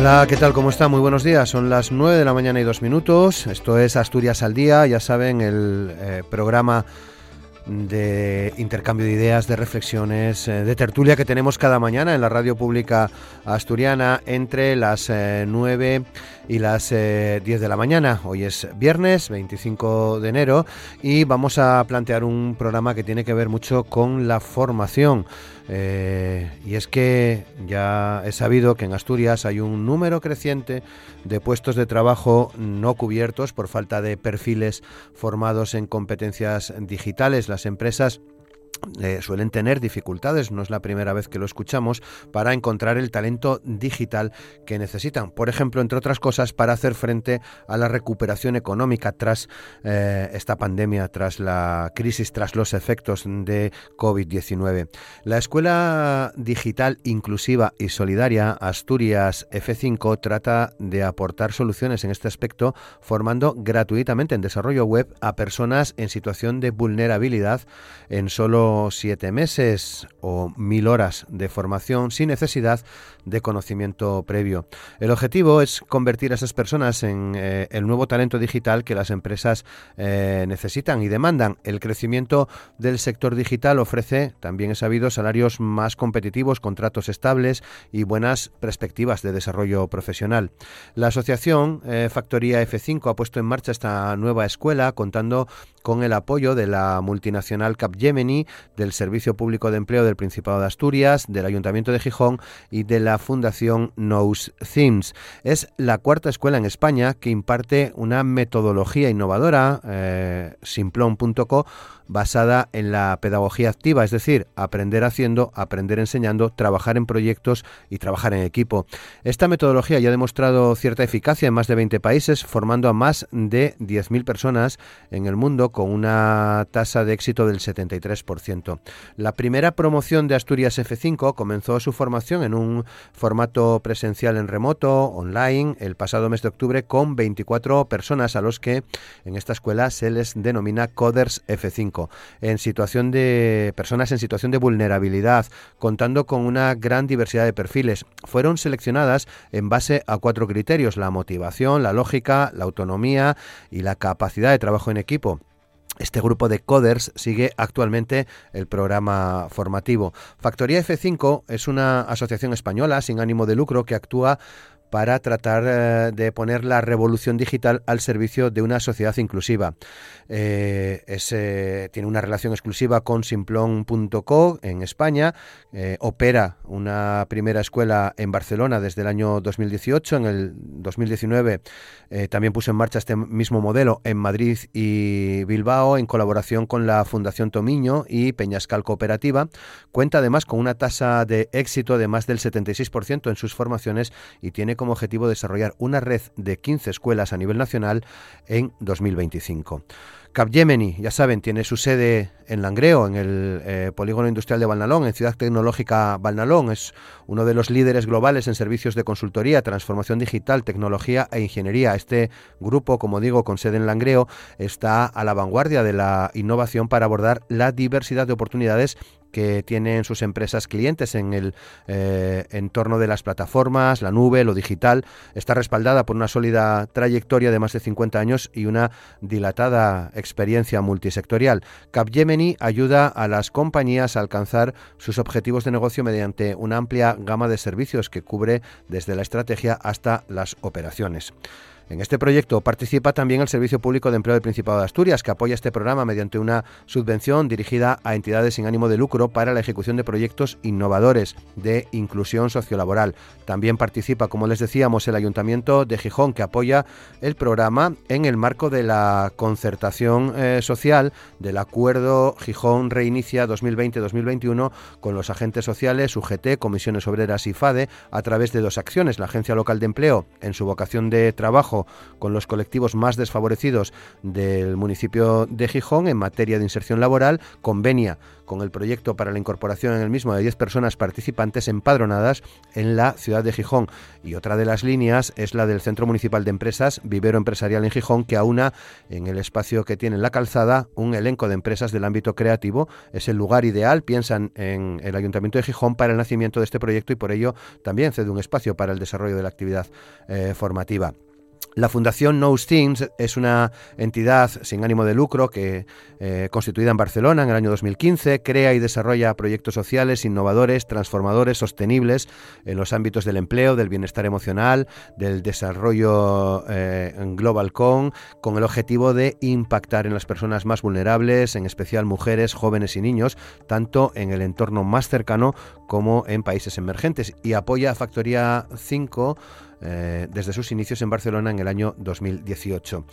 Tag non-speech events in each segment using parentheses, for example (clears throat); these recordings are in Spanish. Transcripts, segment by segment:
Hola, ¿qué tal? ¿Cómo está? Muy buenos días. Son las 9 de la mañana y dos minutos. Esto es Asturias al Día, ya saben, el eh, programa de intercambio de ideas, de reflexiones, eh, de tertulia que tenemos cada mañana en la radio pública asturiana entre las 9 eh, y las 10 de la mañana. Hoy es viernes 25 de enero y vamos a plantear un programa que tiene que ver mucho con la formación. Eh, y es que ya he sabido que en Asturias hay un número creciente de puestos de trabajo no cubiertos por falta de perfiles formados en competencias digitales. Las empresas eh, suelen tener dificultades, no es la primera vez que lo escuchamos, para encontrar el talento digital que necesitan. Por ejemplo, entre otras cosas, para hacer frente a la recuperación económica tras eh, esta pandemia, tras la crisis, tras los efectos de COVID-19. La Escuela Digital Inclusiva y Solidaria Asturias F5 trata de aportar soluciones en este aspecto, formando gratuitamente en desarrollo web a personas en situación de vulnerabilidad en solo siete meses o mil horas de formación sin necesidad de conocimiento previo. El objetivo es convertir a esas personas en eh, el nuevo talento digital que las empresas eh, necesitan y demandan. El crecimiento del sector digital ofrece, también he sabido, salarios más competitivos, contratos estables y buenas perspectivas de desarrollo profesional. La asociación eh, Factoría F5 ha puesto en marcha esta nueva escuela contando con el apoyo de la multinacional Capgemini, del Servicio Público de Empleo del Principado de Asturias, del Ayuntamiento de Gijón y de la Fundación Knows Themes. Es la cuarta escuela en España que imparte una metodología innovadora, eh, basada en la pedagogía activa, es decir, aprender haciendo, aprender enseñando, trabajar en proyectos y trabajar en equipo. Esta metodología ya ha demostrado cierta eficacia en más de 20 países, formando a más de 10.000 personas en el mundo con una tasa de éxito del 73%. La primera promoción de Asturias F5 comenzó su formación en un formato presencial en remoto, online, el pasado mes de octubre con 24 personas a los que en esta escuela se les denomina Coders F5 en situación de personas en situación de vulnerabilidad, contando con una gran diversidad de perfiles. Fueron seleccionadas en base a cuatro criterios: la motivación, la lógica, la autonomía y la capacidad de trabajo en equipo. Este grupo de coders sigue actualmente el programa formativo. Factoría F5 es una asociación española sin ánimo de lucro que actúa para tratar eh, de poner la revolución digital al servicio de una sociedad inclusiva. Eh, tiene una relación exclusiva con simplon.co en España, eh, opera una primera escuela en Barcelona desde el año 2018, en el 2019 también puso en marcha este mismo modelo en Madrid y Bilbao en colaboración con la Fundación Tomiño y Peñascal Cooperativa. Cuenta además con una tasa de éxito de más del 76% en sus formaciones y tiene como objetivo desarrollar una red de 15 escuelas a nivel nacional en 2025. Capgemini, ya saben, tiene su sede en Langreo, en el eh, Polígono Industrial de Balnalón, en Ciudad Tecnológica Balnalón. Es uno de los líderes globales en servicios de consultoría, transformación digital, tecnología e ingeniería. Este grupo, como digo, con sede en Langreo, está a la vanguardia de la innovación para abordar la diversidad de oportunidades que tienen sus empresas clientes en el eh, entorno de las plataformas, la nube, lo digital. Está respaldada por una sólida trayectoria de más de 50 años y una dilatada experiencia multisectorial. Capgemini ayuda a las compañías a alcanzar sus objetivos de negocio mediante una amplia gama de servicios que cubre desde la estrategia hasta las operaciones. En este proyecto participa también el Servicio Público de Empleo del Principado de Asturias, que apoya este programa mediante una subvención dirigida a entidades sin ánimo de lucro para la ejecución de proyectos innovadores de inclusión sociolaboral. También participa, como les decíamos, el Ayuntamiento de Gijón, que apoya el programa en el marco de la concertación eh, social del Acuerdo Gijón Reinicia 2020-2021 con los agentes sociales, UGT, Comisiones Obreras y FADE, a través de dos acciones. La Agencia Local de Empleo, en su vocación de trabajo, con los colectivos más desfavorecidos del municipio de Gijón en materia de inserción laboral, convenia con el proyecto para la incorporación en el mismo de 10 personas participantes empadronadas en la ciudad de Gijón. Y otra de las líneas es la del Centro Municipal de Empresas Vivero Empresarial en Gijón, que aúna en el espacio que tiene en la calzada un elenco de empresas del ámbito creativo. Es el lugar ideal, piensan en el Ayuntamiento de Gijón, para el nacimiento de este proyecto y por ello también cede un espacio para el desarrollo de la actividad eh, formativa. La Fundación No Things es una entidad sin ánimo de lucro que, eh, constituida en Barcelona en el año 2015, crea y desarrolla proyectos sociales innovadores, transformadores, sostenibles en los ámbitos del empleo, del bienestar emocional, del desarrollo eh, global con, con el objetivo de impactar en las personas más vulnerables, en especial mujeres, jóvenes y niños, tanto en el entorno más cercano como en países emergentes. Y apoya a Factoría 5 eh, desde sus inicios en Barcelona en el año 2018.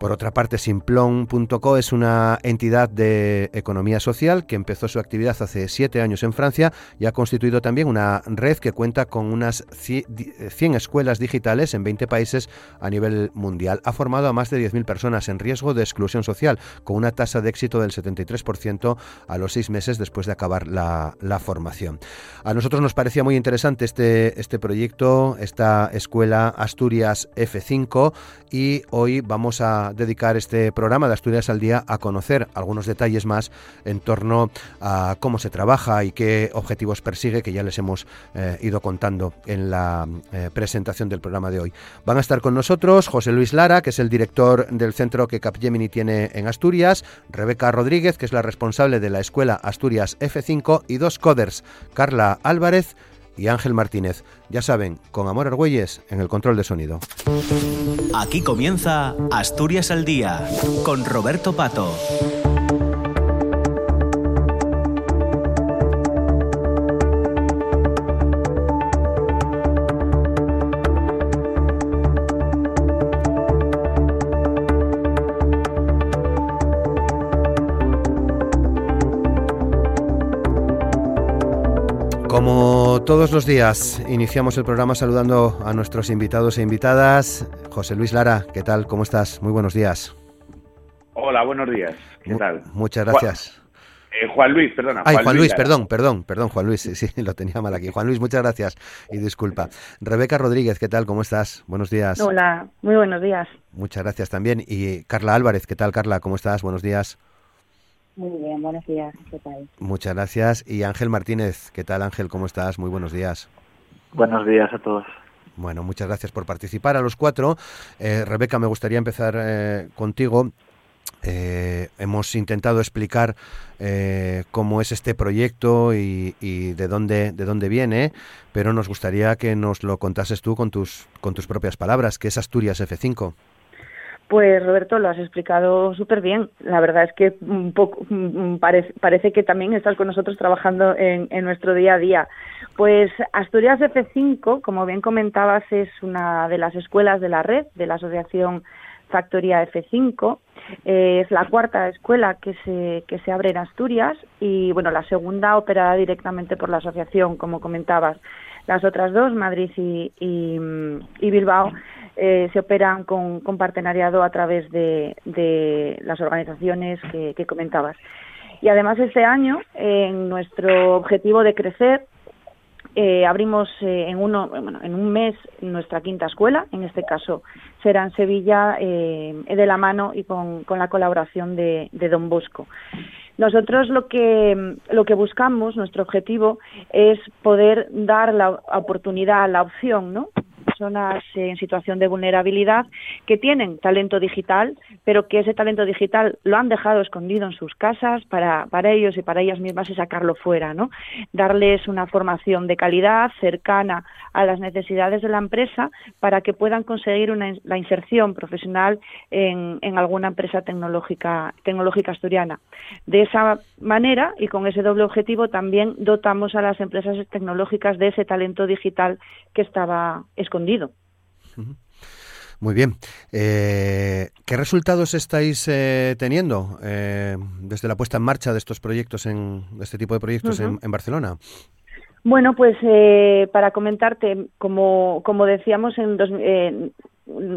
Por otra parte, Simplon.co es una entidad de economía social que empezó su actividad hace siete años en Francia y ha constituido también una red que cuenta con unas 100 escuelas digitales en 20 países a nivel mundial. Ha formado a más de 10.000 personas en riesgo de exclusión social, con una tasa de éxito del 73% a los seis meses después de acabar la, formación. A nosotros nos parecía muy interesante este, este proyecto, esta escuela Asturias F5, y hoy vamos a dedicar este programa de Asturias al Día a conocer algunos detalles más en torno a cómo se trabaja y qué objetivos persigue, que ya les hemos eh, ido contando en la eh, presentación del programa de hoy. Van a estar con nosotros José Luis Lara, que es el director del centro que Capgemini tiene en Asturias, Rebeca Rodríguez, que es la responsable de la escuela Asturias F5, y dos coders, Carla Álvarez y Ángel Martínez. Ya saben, con Amor Argüelles en el control de sonido. Aquí comienza Asturias al Día con Roberto Pato. Como todos los días, iniciamos el programa saludando a nuestros invitados e invitadas. José Luis Lara, ¿qué tal? ¿Cómo estás? Muy buenos días. Hola, buenos días. ¿Qué tal? Muchas gracias. Juan, eh, Juan Luis, perdona. Ay, Juan, Luis, perdón, perdón, perdón, Juan Luis, sí, sí, (laughs) lo tenía mal aquí. Juan Luis, muchas gracias y disculpa. Rebeca Rodríguez, ¿qué tal? ¿Cómo estás? Buenos días. Hola, muy buenos días. Muchas gracias también. Y Carla Álvarez, ¿qué tal, Carla? ¿Cómo estás? Buenos días. Muy bien, buenos días. ¿Qué tal? Muchas gracias. Y Ángel Martínez, ¿qué tal Ángel? ¿Cómo estás? Muy buenos días. Buenos días a todos. Bueno, muchas gracias por participar a los cuatro. Eh, Rebeca, me gustaría empezar eh, contigo. Eh, hemos intentado explicar cómo es este proyecto y, y, de dónde de dónde viene, pero nos gustaría que nos lo contases tú con tus con tus propias palabras, que es Asturias F5. Pues Roberto, lo has explicado súper bien. La verdad es que un poco, mm, parece, parece, que también estás con nosotros trabajando en, nuestro día a día. Pues Asturias F5, como bien comentabas, es una de las escuelas de la red de la Asociación Factoría F5. Eh, es la cuarta escuela que se, que se abre en Asturias y, bueno, la segunda operada directamente por la asociación, como comentabas. Las otras dos, Madrid y, y Bilbao, eh, se operan con, partenariado a través de, las organizaciones que, comentabas. Y además este año, en nuestro objetivo de crecer, eh, abrimos eh, en, uno, bueno, en un mes nuestra quinta escuela, en este caso será en Sevilla, eh, de la mano y con, con la colaboración de, de, Don Bosco. Nosotros lo que, lo que buscamos, nuestro objetivo, es poder dar la oportunidad, la opción, ¿no? Personas en situación de vulnerabilidad que tienen talento digital, pero que ese talento digital lo han dejado escondido en sus casas para, para ellos y para ellas mismas y sacarlo fuera, ¿no? Darles una formación de calidad cercana a las necesidades de la empresa para que puedan conseguir una, la inserción profesional en, en alguna empresa tecnológica, tecnológica asturiana. De esa manera y con ese doble objetivo también dotamos a las empresas tecnológicas de ese talento digital que estaba escondido. Muy bien. Eh, ¿Qué resultados estáis eh, teniendo eh, desde la puesta en marcha de estos proyectos, en, de este tipo de proyectos uh -huh. en, en, Barcelona? Bueno, pues para comentarte, como, como decíamos, en dos,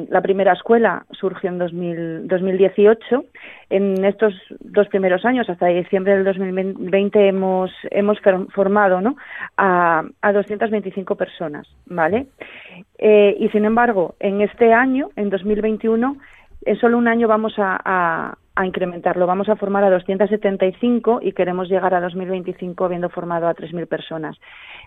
la primera escuela surgió en 2000, 2018. En estos dos primeros años, hasta diciembre del 2020, hemos, hemos formado ¿no? a, a 225 personas, ¿vale? Eh, y sin embargo, en este año, en 2021, en solo un año vamos a, a, incrementarlo. Vamos a formar a 275 y queremos llegar a 2025 habiendo formado a 3.000 personas.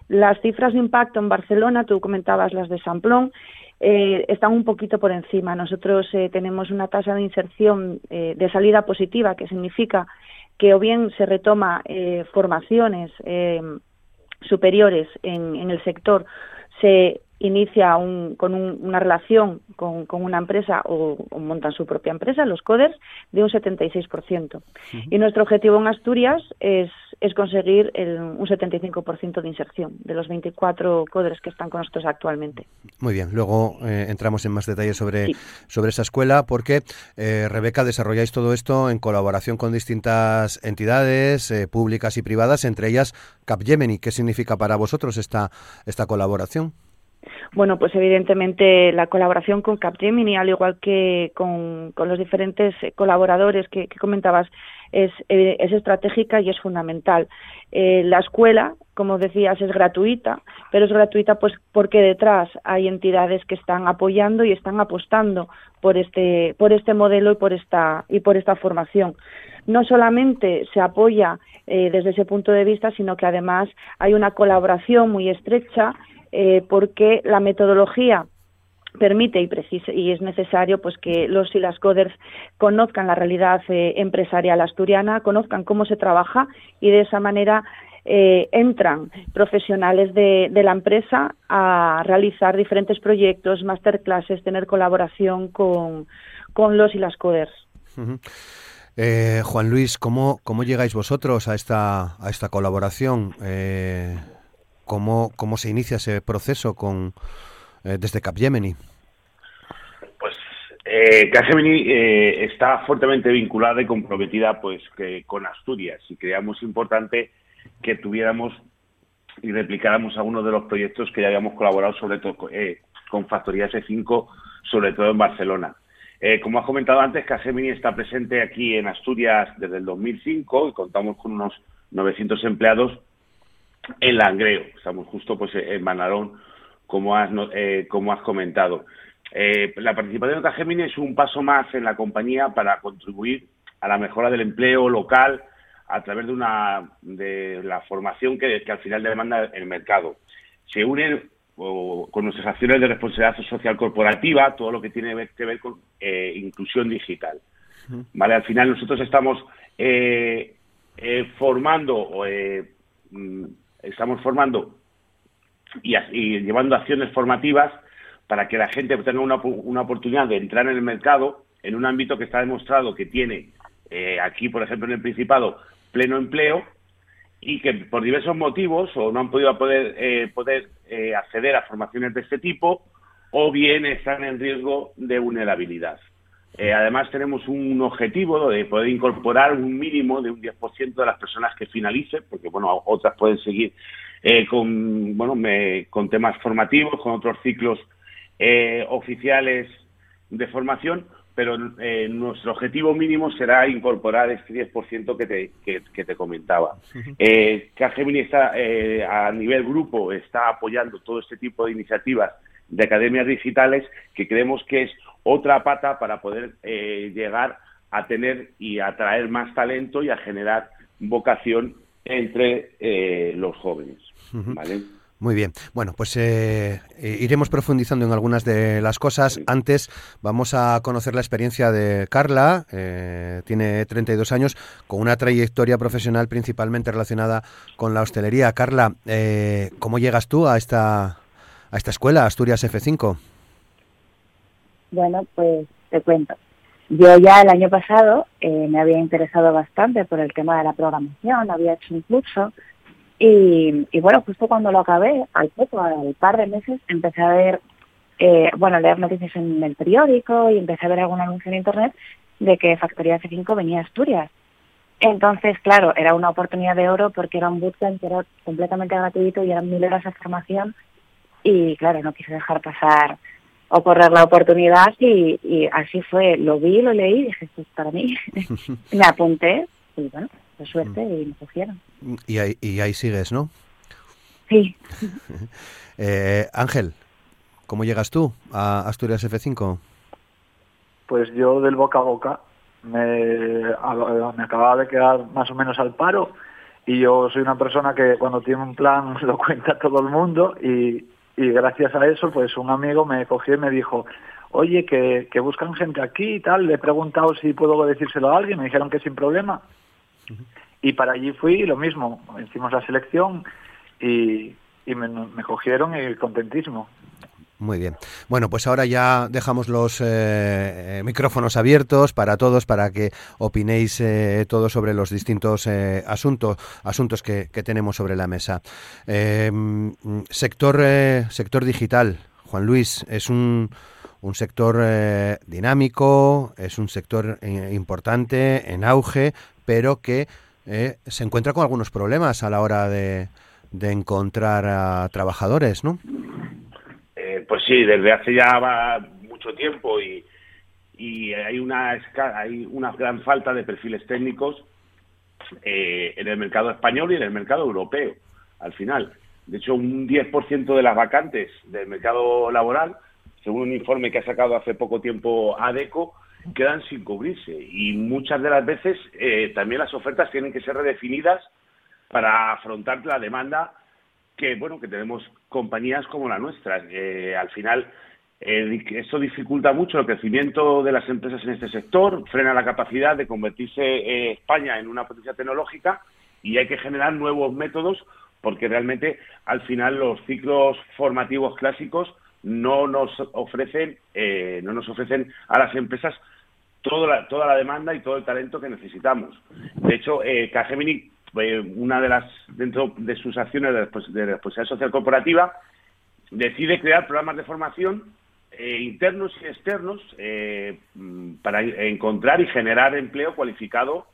Las cifras de impacto en Barcelona, tú comentabas las de Samplón, eh, están un poquito por encima. Nosotros eh, tenemos una tasa de inserción eh, de salida positiva, que significa que o bien se retoma eh, formaciones eh, superiores en, en, el sector, se inicia un, con un, una relación con, con, una empresa o, o, montan su propia empresa, los coders, de un 76%. Uh -huh. Y nuestro objetivo en Asturias es, es conseguir el, un 75% de inserción de los 24 coders que están con nosotros actualmente. Muy bien, luego eh, entramos en más detalles sobre, sí. sobre esa escuela porque, eh, Rebeca, desarrolláis todo esto en colaboración con distintas entidades eh, públicas y privadas, entre ellas Capgemini. ¿Qué significa para vosotros esta, esta colaboración? Bueno, pues evidentemente la colaboración con Capgemini, al igual que con, los diferentes colaboradores que, que comentabas, es, eh, es, estratégica y es fundamental. Eh, la escuela, como decías, es gratuita, pero es gratuita pues porque detrás hay entidades que están apoyando y están apostando por este, por este modelo y por esta, y por esta formación. No solamente se apoya eh, desde ese punto de vista, sino que además hay una colaboración muy estrecha eh, porque la metodología permite y, precisa, y es necesario pues que los y las coders conozcan la realidad eh, empresarial asturiana, conozcan cómo se trabaja y de esa manera eh, entran profesionales de, la empresa a realizar diferentes proyectos, masterclasses, tener colaboración con, con los y las coders. Eh, Juan Luis, ¿cómo, ¿cómo llegáis vosotros a esta, a esta colaboración? Eh, ¿Cómo, cómo se inicia ese proceso con eh, desde Capgemini? Pues eh, Capgemini eh, está fuertemente vinculada y comprometida pues que con Asturias y creíamos importante que tuviéramos y replicáramos algunos de los proyectos que ya habíamos colaborado sobre todo eh, con Factoría S5, sobre todo en Barcelona. Eh, como has comentado antes, Capgemini está presente aquí en Asturias desde el 2005 y contamos con unos 900 empleados en Langreo. Estamos justo pues en Manarón, como has, eh, como has comentado. Eh, la participación de Capgemini es un paso más en la compañía para contribuir a la mejora del empleo local a través de una de la formación que, que al final demanda el mercado. Se une o, con nuestras acciones de responsabilidad social corporativa todo lo que tiene que ver con eh, inclusión digital. ¿Vale? Al final nosotros estamos eh, eh, formando mm, estamos formando y, llevando acciones formativas para que la gente tenga una, una, oportunidad de entrar en el mercado en un ámbito que está demostrado que tiene eh, aquí, por ejemplo, en el Principado, pleno empleo y que por diversos motivos o no han podido poder, eh, eh, acceder a formaciones de este tipo o bien están en riesgo de vulnerabilidad. Eh, además, tenemos un objetivo de poder incorporar un mínimo de un 10% de las personas que finalicen, porque bueno, otras pueden seguir eh, con, bueno, me, con temas formativos, con otros ciclos eh, oficiales de formación, pero eh, nuestro objetivo mínimo será incorporar este 10% que te, que, te comentaba. Eh, Capgemini está, eh, a nivel grupo está apoyando todo este tipo de iniciativas de academias digitales que creemos que es otra pata para poder eh, llegar a tener y atraer más talento y a generar vocación entre eh, los jóvenes. ¿vale? Muy bien. Bueno, pues eh, eh, iremos profundizando en algunas de las cosas. Antes vamos a conocer la experiencia de Carla. Eh, tiene 32 años, con una trayectoria profesional principalmente relacionada con la hostelería. Carla, ¿cómo llegas tú a esta, a esta escuela, Asturias F5? Bueno, pues te cuento. Yo ya el año pasado me había interesado bastante por el tema de la programación, había hecho un curso y, bueno, justo cuando lo acabé, al poco, al par de meses, empecé a ver, eh, bueno, leer noticias en el periódico y empecé a ver algún anuncio en internet de que Factoría F5 venía a Asturias. Entonces, claro, era una oportunidad de oro porque era un bootcamp que era completamente gratuito y eran mil horas de formación y claro, no quise dejar pasar o correr la oportunidad y, y así fue, lo vi, lo leí y dije, esto es para mí. (laughs) me apunté y bueno, de suerte y me cogieron. Y ahí, y ahí sigues, ¿no? Sí. (laughs) eh, Ángel, ¿cómo llegas tú a Asturias F5? Pues yo del boca a boca me, me acababa de quedar más o menos al paro y yo soy una persona que cuando tiene un plan (laughs) lo cuenta todo el mundo y, y gracias a eso pues un amigo me cogió y me dijo oye que, que buscan gente aquí y tal le he preguntado si puedo decírselo a alguien me dijeron que sin problema. Y para allí fui lo mismo, hicimos la selección y, me, cogieron y contentísimo. Muy bien. Bueno, pues ahora ya dejamos los eh, micrófonos abiertos para todos, para que opinéis eh, todo sobre los distintos eh, asuntos, asuntos que, tenemos sobre la mesa. Em, sector, sector digital, Juan Luis, es un, un sector dinámico, es un sector importante, en auge, pero que eh, se encuentra con algunos problemas a la hora de, encontrar a trabajadores, ¿no? Pues sí, desde hace ya mucho tiempo y, hay una hay una gran falta de perfiles técnicos eh, en el mercado español y en el mercado europeo, al final. De hecho, un 10% de las vacantes del mercado laboral, según un informe que ha sacado hace poco tiempo ADECO, quedan sin cubrirse y muchas de las veces eh, también las ofertas tienen que ser redefinidas para afrontar la demanda que bueno que tenemos compañías como la nuestra eh, al final eh, eso dificulta mucho el crecimiento de las empresas en este sector frena la capacidad de convertirse España en una potencia tecnológica y hay que generar nuevos métodos porque realmente al final los ciclos formativos clásicos no nos ofrecen no nos ofrecen a las empresas toda la, toda la demanda y todo el talento que necesitamos. De hecho, eh, Capgemini, eh, una de las, dentro de sus acciones de, responsabilidad social corporativa, decide crear programas de formación eh, internos y externos eh, para encontrar y generar empleo cualificado,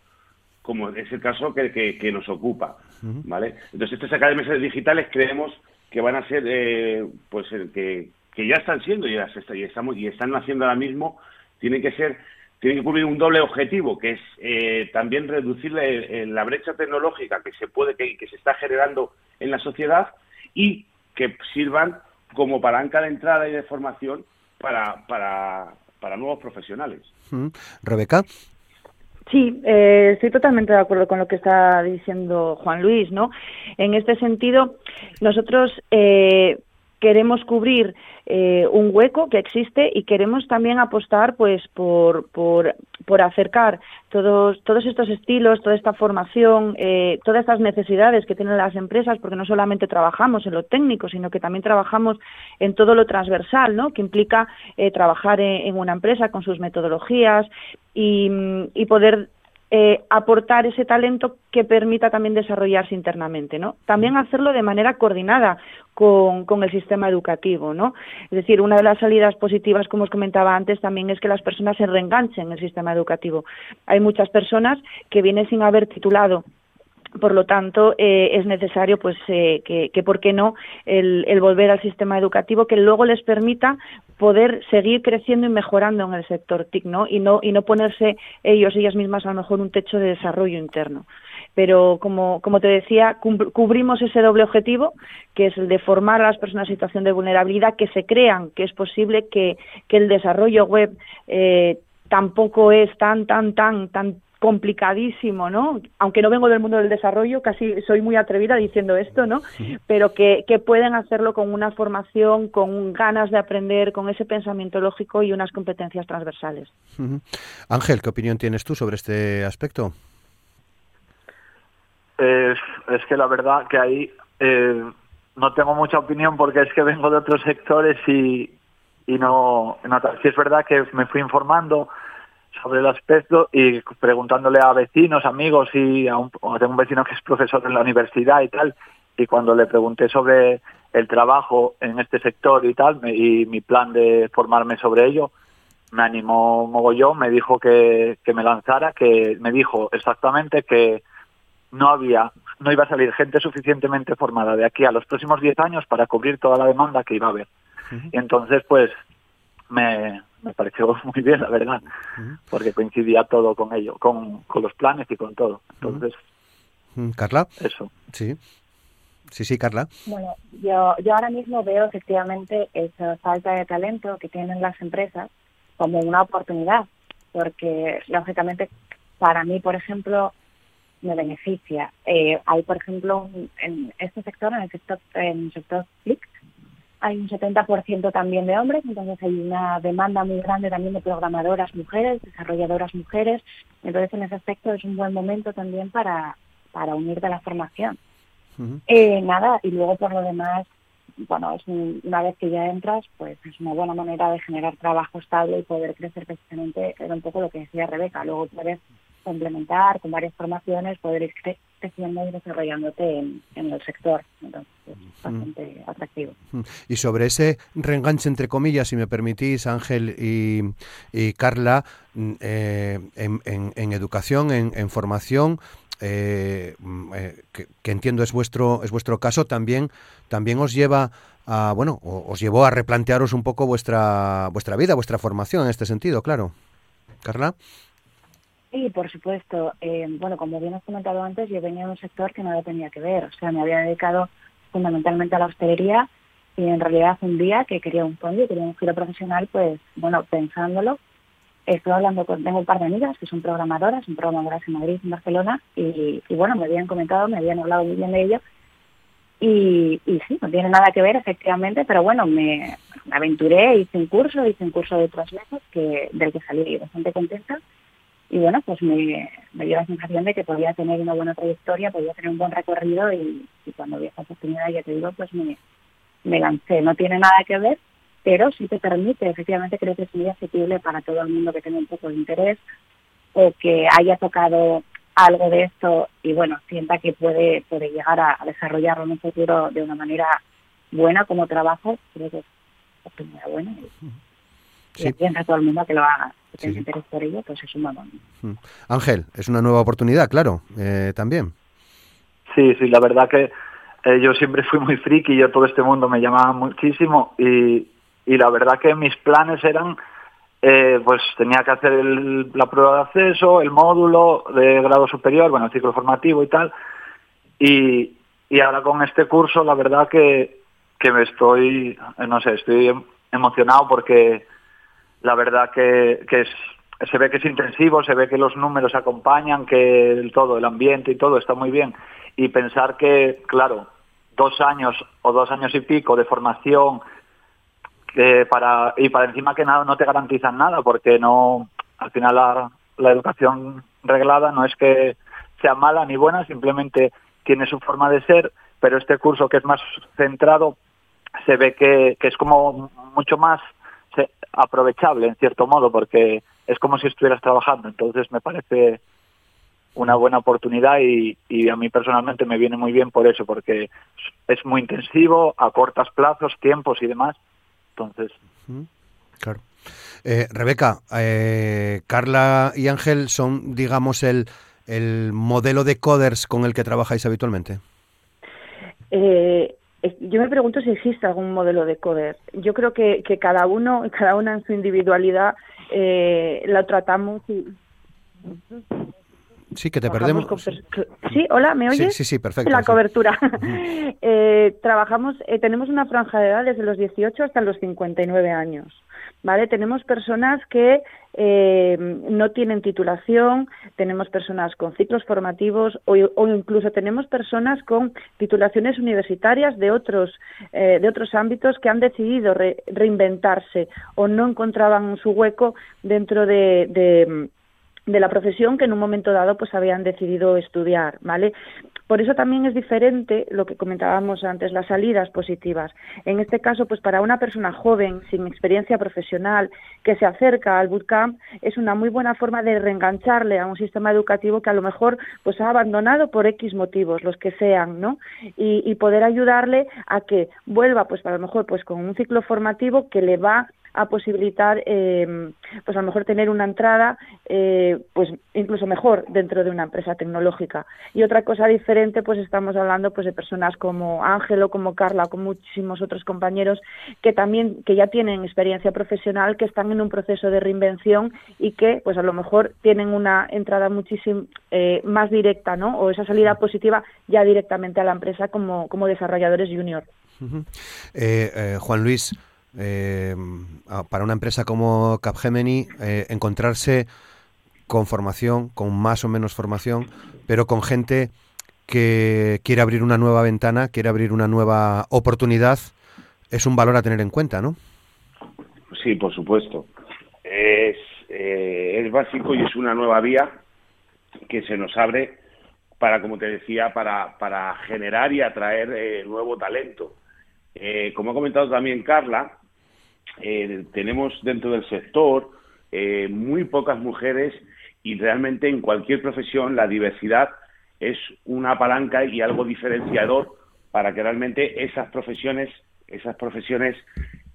como es el caso que, que, nos ocupa. ¿vale? Entonces, estas academias digitales creemos que van a ser, pues, que, que ya están siendo y, ya y, estamos, y están haciendo ahora mismo, tienen que ser tiene que cubrir un doble objetivo, que es eh, también reducir la, brecha tecnológica que se puede que, se está generando en la sociedad y que sirvan como palanca de entrada y de formación para, para, para nuevos profesionales. Rebeca. Sí, eh, estoy totalmente de acuerdo con lo que está diciendo Juan Luis, ¿no? En este sentido, nosotros eh, queremos cubrir eh, un hueco que existe y queremos también apostar pues por, por, por acercar todos, todos estos estilos, toda esta formación, eh, todas estas necesidades que tienen las empresas, porque no solamente trabajamos en lo técnico, sino que también trabajamos en todo lo transversal, ¿no? que implica eh, trabajar en, una empresa con sus metodologías y, y poder eh, aportar ese talento que permita también desarrollarse internamente, ¿no? También hacerlo de manera coordinada con, con, el sistema educativo, ¿no? Es decir, una de las salidas positivas, como os comentaba antes, también es que las personas se reenganchen en el sistema educativo. Hay muchas personas que vienen sin haber titulado por lo tanto, eh, es necesario, pues, eh, que, que, ¿por qué no?, el, el, volver al sistema educativo que luego les permita poder seguir creciendo y mejorando en el sector TIC, ¿no? Y no, y no ponerse ellos, ellas mismas, a lo mejor un techo de desarrollo interno. Pero como, como te decía, cubrimos ese doble objetivo, que es el de formar a las personas en situación de vulnerabilidad, que se crean que es posible que, que el desarrollo web eh, tampoco es tan, tan, tan, tan complicadísimo, ¿no? Aunque no vengo del mundo del desarrollo, casi soy muy atrevida diciendo esto, ¿no? Pero que, que pueden hacerlo con una formación, con ganas de aprender, con ese pensamiento lógico y unas competencias transversales. Ángel, ¿qué opinión tienes tú sobre este aspecto? Es, es que la verdad que ahí eh, no tengo mucha opinión porque es que vengo de otros sectores y, y no, no si es verdad que me fui informando sobre el aspecto y preguntándole a vecinos, amigos y a un, tengo un vecino que es profesor en la universidad y tal, y cuando le pregunté sobre el trabajo en este sector y tal, y mi plan de formarme sobre ello, me animó mogollón, me dijo que, que me lanzara, que me dijo exactamente que no había, no iba a salir gente suficientemente formada de aquí a los próximos 10 años para cubrir toda la demanda que iba a haber. Y entonces, pues, me, me pareció (laughs) muy bien, la verdad, porque coincidía todo con ello, con, con los planes y con todo. Entonces, Carla. Eso. Sí. Sí, sí, Carla. Bueno, yo, yo ahora mismo veo efectivamente esa falta de talento que tienen las empresas como una oportunidad, porque lógicamente para mí, por ejemplo, me beneficia. Eh, hay, por ejemplo, en este sector, en el sector, en el sector hay un 70% también de hombres, entonces hay una demanda muy grande también de programadoras mujeres, desarrolladoras mujeres, entonces en ese aspecto es un buen momento también para, para unirte a la formación. eh, nada, y luego por lo demás, bueno, es una vez que ya entras, pues es una buena manera de generar trabajo estable y poder crecer precisamente, era un poco lo que decía Rebeca, luego puedes complementar con varias formaciones, poder ir creciendo y desarrollándote en, el sector. Entonces, es bastante atractivo. Y sobre ese reenganche, entre comillas, si me permitís, Ángel y, Carla, mm, eh, en, educación, en, formación, eh, mm, eh, que, entiendo es vuestro es vuestro caso también también os lleva a bueno os llevó a replantearos un poco vuestra vuestra vida vuestra formación en este sentido claro Carla Sí, por supuesto. Eh, bueno, como bien has comentado antes, yo venía de un sector que nada tenía que ver. O sea, me había dedicado fundamentalmente a la hostelería y en realidad un día que quería un y quería un giro profesional, pues bueno, pensándolo, estoy hablando con, tengo un par de amigas que son programadoras, son programadoras en Madrid, en Barcelona, y, bueno, me habían comentado, me habían hablado muy bien de ello. Y, y sí, no tiene nada que ver, efectivamente, pero bueno, me, aventuré, hice un curso, hice un curso de tres meses que, del que salí bastante contenta y bueno, pues me, dio la sensación de que podía tener una buena trayectoria, podía tener un buen recorrido y, cuando vi esta oportunidad, ya te digo, pues me, me lancé. No tiene nada que ver, pero sí te permite, efectivamente creo que es muy asequible para todo el mundo que tenga un poco de interés o que haya tocado algo de esto y bueno, sienta que puede, puede llegar a, desarrollarlo en un futuro de una manera buena como trabajo, creo que es una buena y, y piensa todo el mundo que lo haga. Por ello, pues es un mm. Ángel, es una nueva oportunidad, claro, eh, también. Sí, sí, la verdad que eh, yo siempre fui muy friki, yo todo este mundo me llamaba muchísimo y, y la verdad que mis planes eran, eh, pues tenía que hacer la prueba de acceso, el módulo de grado superior, bueno, el ciclo formativo y tal, y, y ahora con este curso la verdad que, que me estoy, no sé, estoy emocionado porque la verdad que, que es, se ve que es intensivo, se ve que los números acompañan, que el todo, el ambiente y todo está muy bien. Y pensar que, claro, dos años o dos años y pico de formación que para y para encima que nada no te garantizan nada porque no al final la, la educación reglada no es que sea mala ni buena simplemente tiene su forma de ser pero este curso que es más centrado se ve que, que es como mucho más aprovechable en cierto modo porque es como si estuvieras trabajando. Entonces me parece una buena oportunidad y, a mí personalmente me viene muy bien por eso, porque es muy intensivo, a cortos plazos, tiempos y demás. Entonces. Claro. Eh, Rebeca, eh, Carla y Ángel son, digamos, el, el modelo de coders con el que trabajáis habitualmente. Eh, yo me pregunto si existe algún modelo de coder. Yo creo que, que cada uno, cada una en su individualidad, eh, la tratamos y, Sí, que te perdemos. Sí, hola, ¿me oyes? Sí, sí, perfecto. La cobertura. (laughs) eh, trabajamos, eh, tenemos una franja de edad desde los 18 hasta los 59 años. ¿Vale? Tenemos personas que eh, no tienen titulación, tenemos personas con ciclos formativos o, incluso tenemos personas con titulaciones universitarias de otros, eh, de otros ámbitos que han decidido reinventarse o no encontraban su hueco dentro de de la profesión que en un momento dado pues habían decidido estudiar, ¿vale? Por eso también es diferente lo que comentábamos antes, las salidas positivas. En este caso, pues para una persona joven, sin experiencia profesional, que se acerca al bootcamp, es una muy buena forma de reengancharle a un sistema educativo que a lo mejor pues ha abandonado por X motivos, los que sean, ¿no? Y, y poder ayudarle a que vuelva, pues a lo mejor pues con un ciclo formativo que le va a posibilitar eh, pues a lo mejor tener una entrada eh, pues incluso mejor dentro de una empresa tecnológica. Y otra cosa diferente pues estamos hablando pues de personas como Ángelo como Carla como muchísimos otros compañeros que también que ya tienen experiencia profesional que están en un proceso de reinvención y que pues a lo mejor tienen una entrada muchísimo eh, más directa no o esa salida positiva ya directamente a la empresa como como desarrolladores junior. Juan Luis eh, para una empresa como Capgemini eh, encontrarse con formación, con más o menos formación, pero con gente que quiere abrir una nueva ventana, quiere abrir una nueva oportunidad, es un valor a tener en cuenta, ¿no? Sí, por supuesto. Es, eh, es básico y es una nueva vía que se nos abre para, como te decía, para, para generar y atraer eh, nuevo talento. Eh, como ha comentado también Carla, eh, tenemos dentro del sector eh, muy pocas mujeres y realmente en cualquier profesión la diversidad es una palanca y algo diferenciador para que realmente esas profesiones, esas profesiones,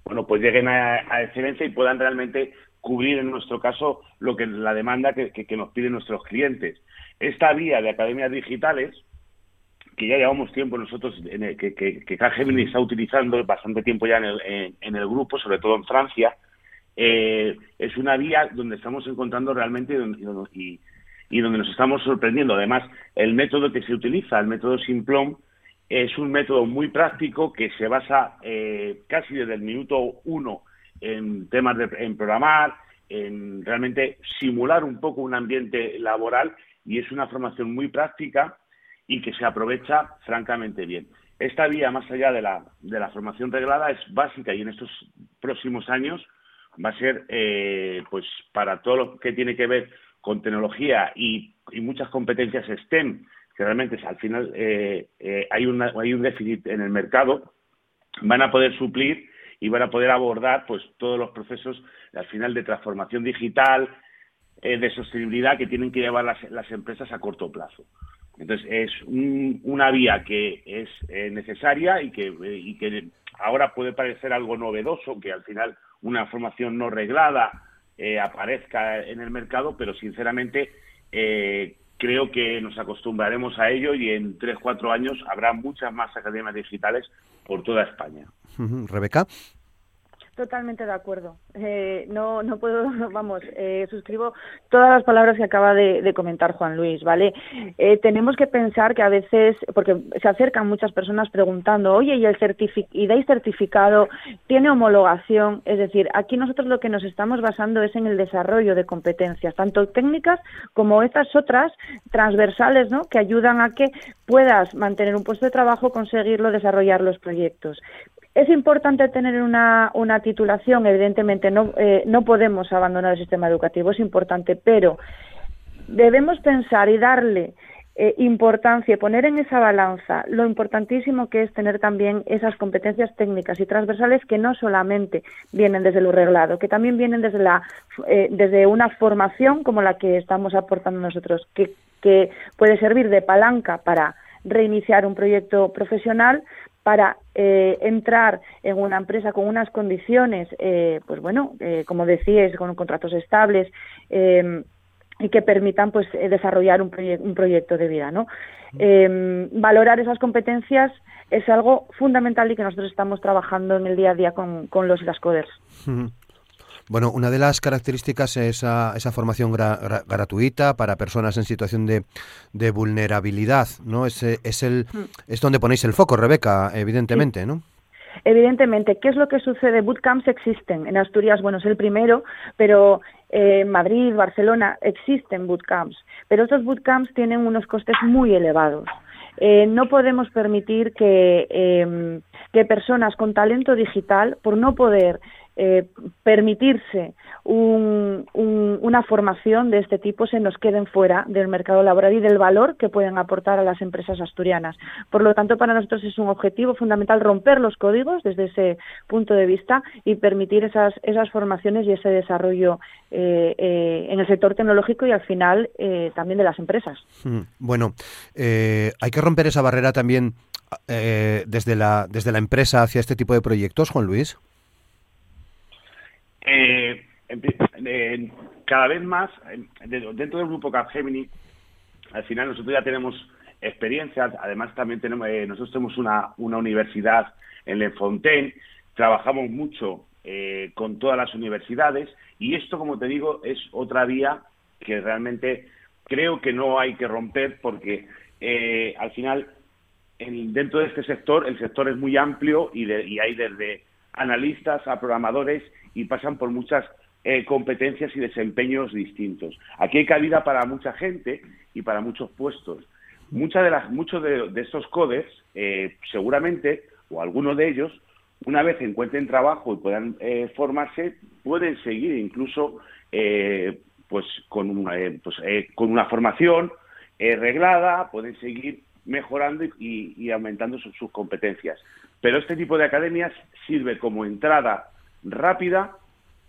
bueno, pues lleguen a, excelencia y puedan realmente cubrir en nuestro caso lo que la demanda que, que nos piden nuestros clientes. Esta vía de academias digitales, que ya llevamos tiempo nosotros, en que, que, que está utilizando bastante tiempo ya en el, en, el grupo, sobre todo en Francia, eh, es una vía donde estamos encontrando realmente y, y, donde nos estamos sorprendiendo. Además, el método que se utiliza, el método Simplon, es un método muy práctico que se basa eh, casi desde el minuto uno en temas de en programar, en realmente simular un poco un ambiente laboral y es una formación muy práctica y que se aprovecha francamente bien. Esta vía, más allá de la, de la formación reglada, es básica y en estos próximos años va a ser, eh, pues, para todo lo que tiene que ver con tecnología y, muchas competencias STEM, que realmente al final eh, eh, hay, una, hay un déficit en el mercado, van a poder suplir y van a poder abordar pues todos los procesos al final de transformación digital, de sostenibilidad que tienen que llevar las, las empresas a corto plazo. Entonces, es una vía que es eh, necesaria y que, eh, y que ahora puede parecer algo novedoso, que al final una formación no reglada eh, aparezca en el mercado, pero sinceramente creo que nos acostumbraremos a ello y en tres, cuatro años habrá muchas más academias digitales por toda España. Rebeca. Totalmente de acuerdo. Eh, no, no puedo, (laughs) vamos, eh, suscribo todas las palabras que acaba de, comentar Juan Luis, ¿vale? Eh, tenemos que pensar que a veces, porque se acercan muchas personas preguntando, oye, ¿y, el ¿y dais certificado? ¿Tiene homologación? Es decir, aquí nosotros lo que nos estamos basando es en el desarrollo de competencias, tanto técnicas como estas otras transversales, ¿no? Que ayudan a que puedas mantener un puesto de trabajo, conseguirlo, desarrollar los proyectos. Es importante tener una, una titulación, evidentemente no, eh, no podemos abandonar el sistema educativo, es importante, pero debemos pensar y darle eh, importancia poner en esa balanza lo importantísimo que es tener también esas competencias técnicas y transversales que no solamente vienen desde lo reglado, que también vienen desde, la, eh, desde una formación como la que estamos aportando nosotros, que, que puede servir de palanca para reiniciar un proyecto profesional, para eh, entrar en una empresa con unas condiciones, eh, pues bueno, eh, como decíais, con contratos estables, y que permitan pues eh, desarrollar un, un proyecto de vida no eh, valorar esas competencias es algo fundamental y que nosotros estamos trabajando en el día a día con, con los y las coders bueno, una de las características es esa, esa formación gratuita para personas en situación de, de vulnerabilidad, ¿no? Es, es, el, mm. es donde ponéis el foco, Rebeca, evidentemente, ¿no? Evidentemente, ¿qué es lo que sucede? Bootcamps existen. En Asturias, bueno, es el primero, pero en eh, Madrid, Barcelona, existen bootcamps. Pero estos bootcamps tienen unos costes muy elevados. Eh, no podemos permitir que, eh, que personas con talento digital, por no poder eh, permitirse una formación de este tipo se nos queden fuera del mercado laboral y del valor que pueden aportar a las empresas asturianas. Por lo tanto, para nosotros es un objetivo fundamental romper los códigos desde ese punto de vista y permitir esas, esas formaciones y ese desarrollo eh, eh, en el sector tecnológico y al final también de las empresas. Mm, bueno, hay que romper esa barrera también desde, la, desde la empresa hacia este tipo de proyectos, Juan Luis. Eh, cada vez más, dentro del grupo Capgemini, al final nosotros ya tenemos experiencia, además también tenemos, eh, nosotros tenemos una, una universidad en Le Fontaine, trabajamos mucho eh, con todas las universidades y esto, como te digo, es otra vía que realmente creo que no hay que romper porque eh, al final dentro de este sector el sector es muy amplio y, y hay desde analistas a programadores y pasan por muchas eh, competencias y desempeños distintos. Aquí hay cabida para mucha gente y para muchos puestos. Muchas de las, muchos de, estos codes, eh, seguramente, o algunos de ellos, una vez encuentren trabajo y puedan eh, formarse, pueden seguir incluso pues con una, pues, con una formación reglada, pueden seguir mejorando y, aumentando sus competencias. Pero este tipo de academias sirve como entrada rápida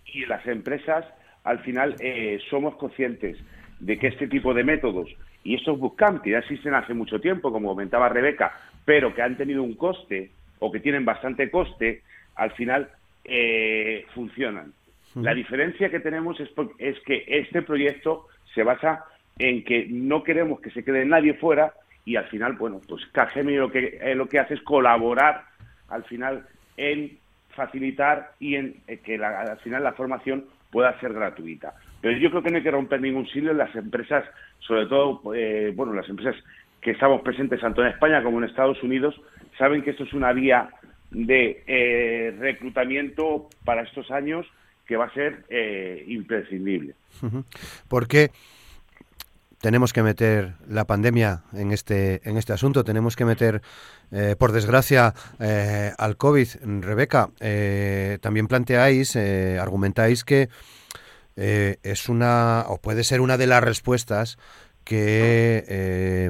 y las empresas al final eh, somos conscientes de que este tipo de métodos y estos bootcamps que ya existen hace mucho tiempo, como comentaba Rebeca, pero que han tenido un coste o que tienen bastante coste, al final eh, funcionan. La diferencia que tenemos es, es que este proyecto se basa en que no queremos que se quede nadie fuera y al final, bueno, pues Cagemi lo que, eh, lo que hace es colaborar al final en facilitar y en eh, que al final la formación pueda ser gratuita. Pero yo creo que no hay que romper ningún siglo en las empresas, sobre todo, eh, bueno, las empresas que estamos presentes tanto en España como en Estados Unidos, saben que esto es una vía de eh, reclutamiento para estos años que va a ser imprescindible. Porque tenemos que meter la pandemia en este, en este asunto, tenemos que meter, eh, por desgracia, eh, al COVID. Rebeca, eh, también planteáis, argumentáis que es una, o puede ser una de las respuestas que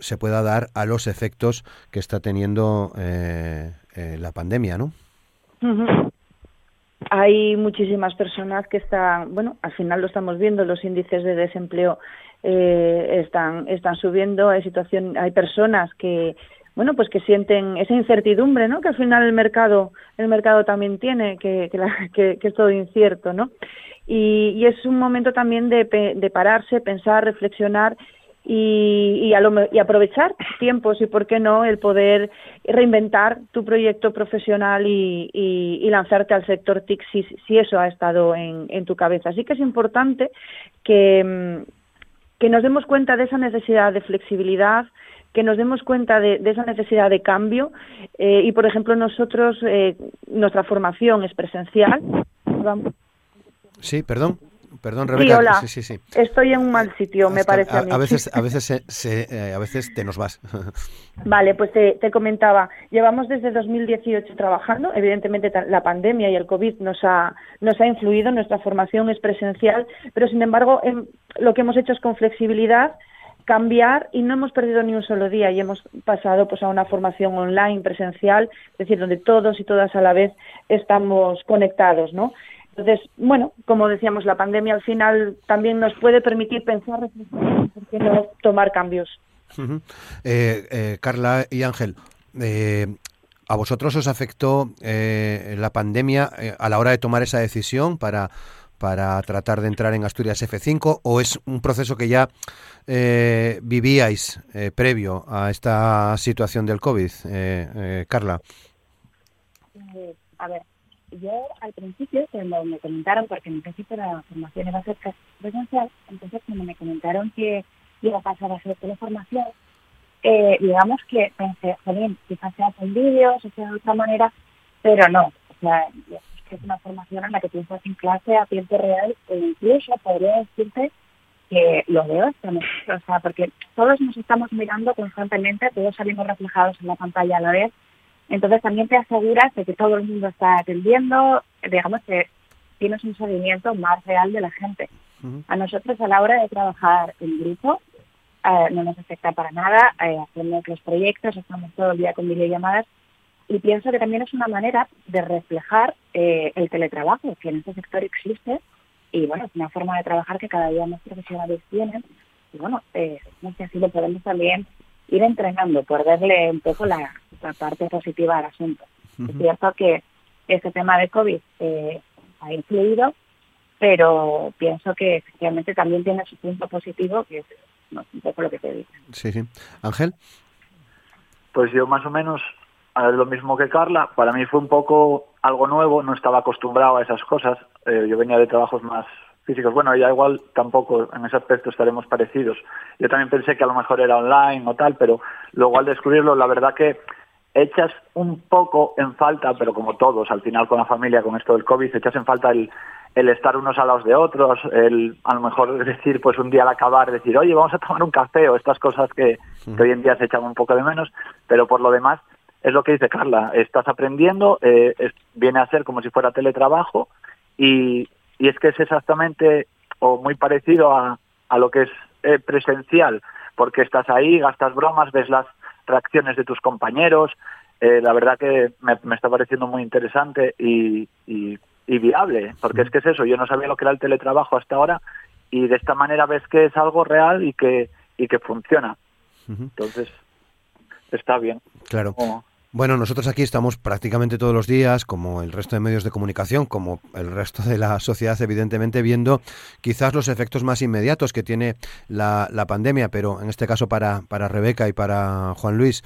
se pueda dar a los efectos que está teniendo la pandemia, ¿no? Hay muchísimas personas que están, bueno, al final lo estamos viendo, los índices de desempleo eh, están, están subiendo, hay situación, hay personas que bueno, pues que sienten esa incertidumbre, ¿no? Que al final el mercado, el mercado también tiene, que, que, (laughs) que, es todo incierto, ¿no? Y, y, es un momento también de, de pararse, pensar, reflexionar y, y, a lo, y, aprovechar tiempos y, por qué no, el poder reinventar tu proyecto profesional y, y lanzarte al sector TIC si, si eso ha estado en, en, tu cabeza. Así que es importante que, que nos demos cuenta de esa necesidad de flexibilidad, que nos demos cuenta de, esa necesidad de cambio eh, y, por ejemplo, nosotros, eh, nuestra formación es presencial. Sí, perdón. Perdón, Rebeca. Sí, sí, sí, Estoy en un mal sitio, me parece a, mí. A veces, a veces, (laughs) eh, a veces te nos vas. (laughs) Vale, pues te, comentaba, llevamos desde 2018 trabajando, evidentemente la pandemia y el COVID nos ha, nos ha influido, nuestra formación es presencial, pero sin embargo em, lo que hemos hecho es con flexibilidad cambiar y no hemos perdido ni un solo día y hemos pasado pues a una formación online presencial, es decir, donde todos y todas a la vez estamos conectados, ¿no? Entonces, bueno, como decíamos, la pandemia al final también nos puede permitir pensar, ¿por qué no tomar cambios? Eh, eh, Carla y Ángel, eh, ¿a vosotros os afectó la pandemia a la hora de tomar esa decisión para para tratar de entrar en Asturias F5 o es un proceso que ya eh, vivíais eh, previo a esta situación del COVID, eh, Carla? a ver, yo al principio, cuando me comentaron, porque en principio la formación iba a ser presencial, entonces cuando me comentaron que iba a pasar a ser teleformación, eh, digamos que pensé, jolín, quizás se hacen vídeos, o sea de otra manera, pero no. O sea, es que es una formación en la que tú estás en clase a tiempo real e incluso podría decirte que lo veo o sea, porque todos nos estamos mirando constantemente, todos salimos reflejados en la pantalla a la vez, entonces también te aseguras de que todo el mundo está atendiendo, digamos que tienes un seguimiento más real de la gente. A nosotros a la hora de trabajar en grupo eh, no nos afecta para nada, eh, hacemos los proyectos, estamos todo el día con videollamadas y pienso que también es una manera de reflejar eh, el teletrabajo que en este sector existe y bueno, es una forma de trabajar que cada día más profesionales tienen y bueno, no sé, así lo podemos también ir entrenando por darle un poco la, parte positiva al asunto. Es cierto que este tema de COVID ha influido, pero pienso que efectivamente también tiene su punto positivo, que es un poco lo que te digo. Sí, sí. Ángel. Pues yo más o menos lo mismo que Carla, para mí fue un poco algo nuevo, no estaba acostumbrado a esas cosas, eh, yo venía de trabajos más físicos, bueno, ya igual tampoco en ese aspecto estaremos parecidos. Yo también pensé que a lo mejor era online o tal, pero luego al descubrirlo, la verdad que echas un poco en falta, pero como todos, al final con la familia, con esto del COVID, echas en falta el, el estar unos a los de otros, el a lo mejor decir, pues un día al acabar, decir, oye, vamos a tomar un café o estas cosas que, hoy en día se echan un poco de menos, pero por lo demás es lo que dice Carla, estás aprendiendo, eh, viene a ser como si fuera teletrabajo y, y es que es exactamente o muy parecido a, a lo que es eh, presencial, porque estás ahí, gastas bromas, ves las reacciones de tus compañeros, eh, la verdad que me, me, está pareciendo muy interesante y, y y viable, porque es que es eso, yo no sabía lo que era el teletrabajo hasta ahora y de esta manera ves que es algo real y que, y que funciona. Entonces, está bien. Claro. Bueno, nosotros aquí estamos prácticamente todos los días, como el resto de medios de comunicación, como el resto de la (laughs) sociedad, evidentemente, viendo quizás los efectos más inmediatos que tiene la, pandemia, pero en este caso para, para Rebeca y para Juan Luis.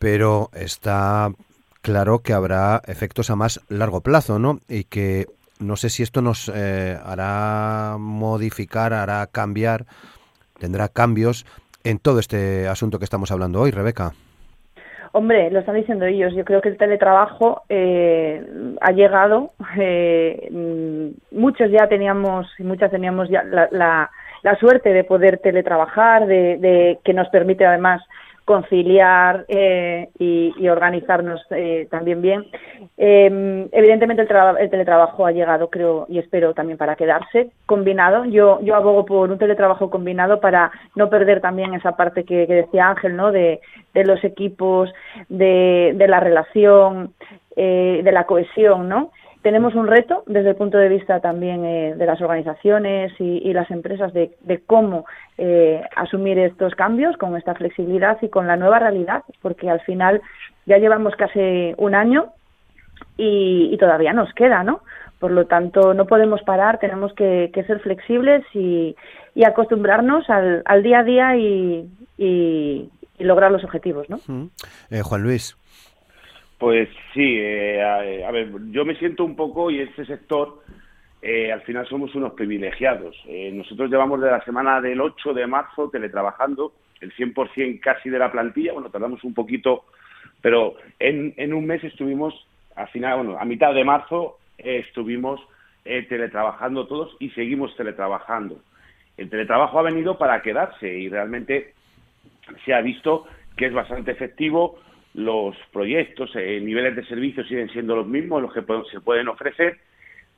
Pero está claro que habrá efectos a más largo plazo, ¿no? Y que no sé si esto nos eh, hará modificar, hará cambiar, tendrá cambios en todo este asunto que estamos hablando hoy, Rebeca. Hombre, lo están diciendo ellos. Yo creo que el teletrabajo eh, ha llegado. Eh, mm, muchos ya teníamos muchas teníamos ya la, la, suerte de poder teletrabajar, de, de que nos permite además conciliar eh, y, organizarnos eh, también bien. Em, evidentemente el, teletrabajo ha llegado, creo, y espero también para quedarse combinado. Yo, yo abogo por un teletrabajo combinado para no perder también esa parte que, decía Ángel, ¿no? De, de los equipos, de, de la relación, eh, de la cohesión, ¿no? Tenemos un reto desde el punto de vista también eh, de las organizaciones y, las empresas de, cómo eh, asumir estos cambios con esta flexibilidad y con la nueva realidad, porque al final ya llevamos casi un año y, todavía nos queda, ¿no? Por lo tanto, no podemos parar, tenemos que, ser flexibles y, acostumbrarnos al, día a día y, lograr los objetivos, ¿no? Eh, Juan Luis. Pues sí, eh, a, ver, yo me siento un poco, y este sector, eh, al final somos unos privilegiados. Eh, nosotros llevamos de la semana del 8 de marzo teletrabajando, el 100% casi de la plantilla, bueno, tardamos un poquito, pero en, en un mes estuvimos, al final, bueno, a mitad de marzo estuvimos teletrabajando todos y seguimos teletrabajando. El teletrabajo ha venido para quedarse y realmente se ha visto que es bastante efectivo los proyectos, eh, niveles de servicio siguen siendo los mismos, los que se pueden ofrecer,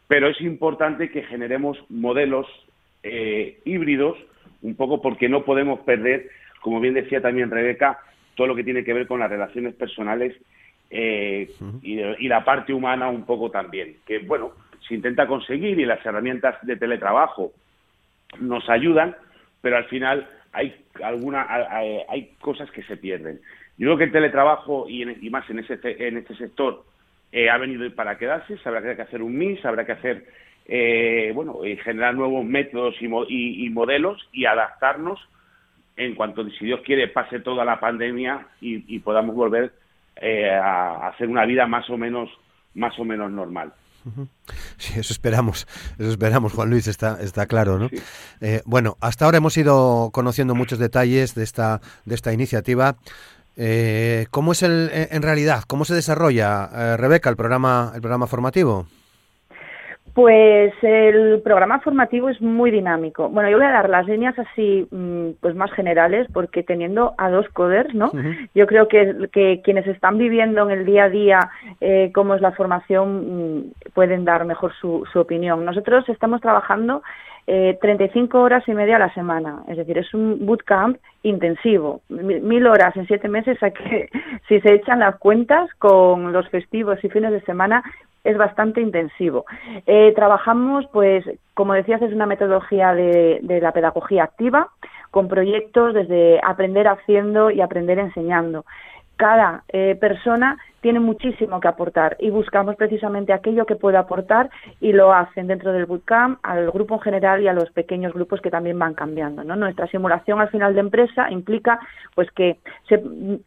pero es importante que generemos modelos eh, híbridos, un poco porque no podemos perder, como bien decía también Rebeca, todo lo que tiene que ver con las relaciones personales eh, y, y, la parte humana un poco también, que bueno, se intenta conseguir y las herramientas de teletrabajo nos ayudan, pero al final hay alguna hay cosas que se pierden. Yo creo que el teletrabajo y, más en, ese, en este sector eh, ha venido para quedarse, habrá que hacer un mix, habrá que hacer eh, bueno, generar nuevos métodos y, modelos y adaptarnos en cuanto, si Dios quiere, pase toda la pandemia y, podamos volver eh, a hacer una vida más o menos más o menos normal. Sí, eso esperamos, eso esperamos, Juan Luis, está, está claro, ¿no? Eh, bueno, hasta ahora hemos ido conociendo muchos detalles de esta, de esta iniciativa. Eh, ¿Cómo es el, en realidad, cómo se desarrolla, eh, Rebeca, el programa, el programa formativo? Pues el programa formativo es muy dinámico. Bueno, yo voy a dar las líneas así, mm, pues más generales, porque teniendo a dos coders, ¿no? Yo creo que, que, quienes están viviendo en el día a día eh, cómo es la formación mm, pueden dar mejor su, su opinión. Nosotros estamos trabajando eh, 35 horas y media a la semana, es decir, es un bootcamp intensivo, mil horas en siete meses, a que (laughs) si se echan las cuentas con los festivos y fines de semana, es bastante intensivo. Eh, trabajamos, pues, como decías, es una metodología de, de la pedagogía activa, con proyectos desde aprender haciendo y aprender enseñando cada eh, persona tiene muchísimo que aportar y buscamos precisamente aquello que puede aportar y lo hacen dentro del bootcamp al grupo en general y a los pequeños grupos que también van cambiando. ¿no? Nuestra simulación al final de empresa implica pues que se,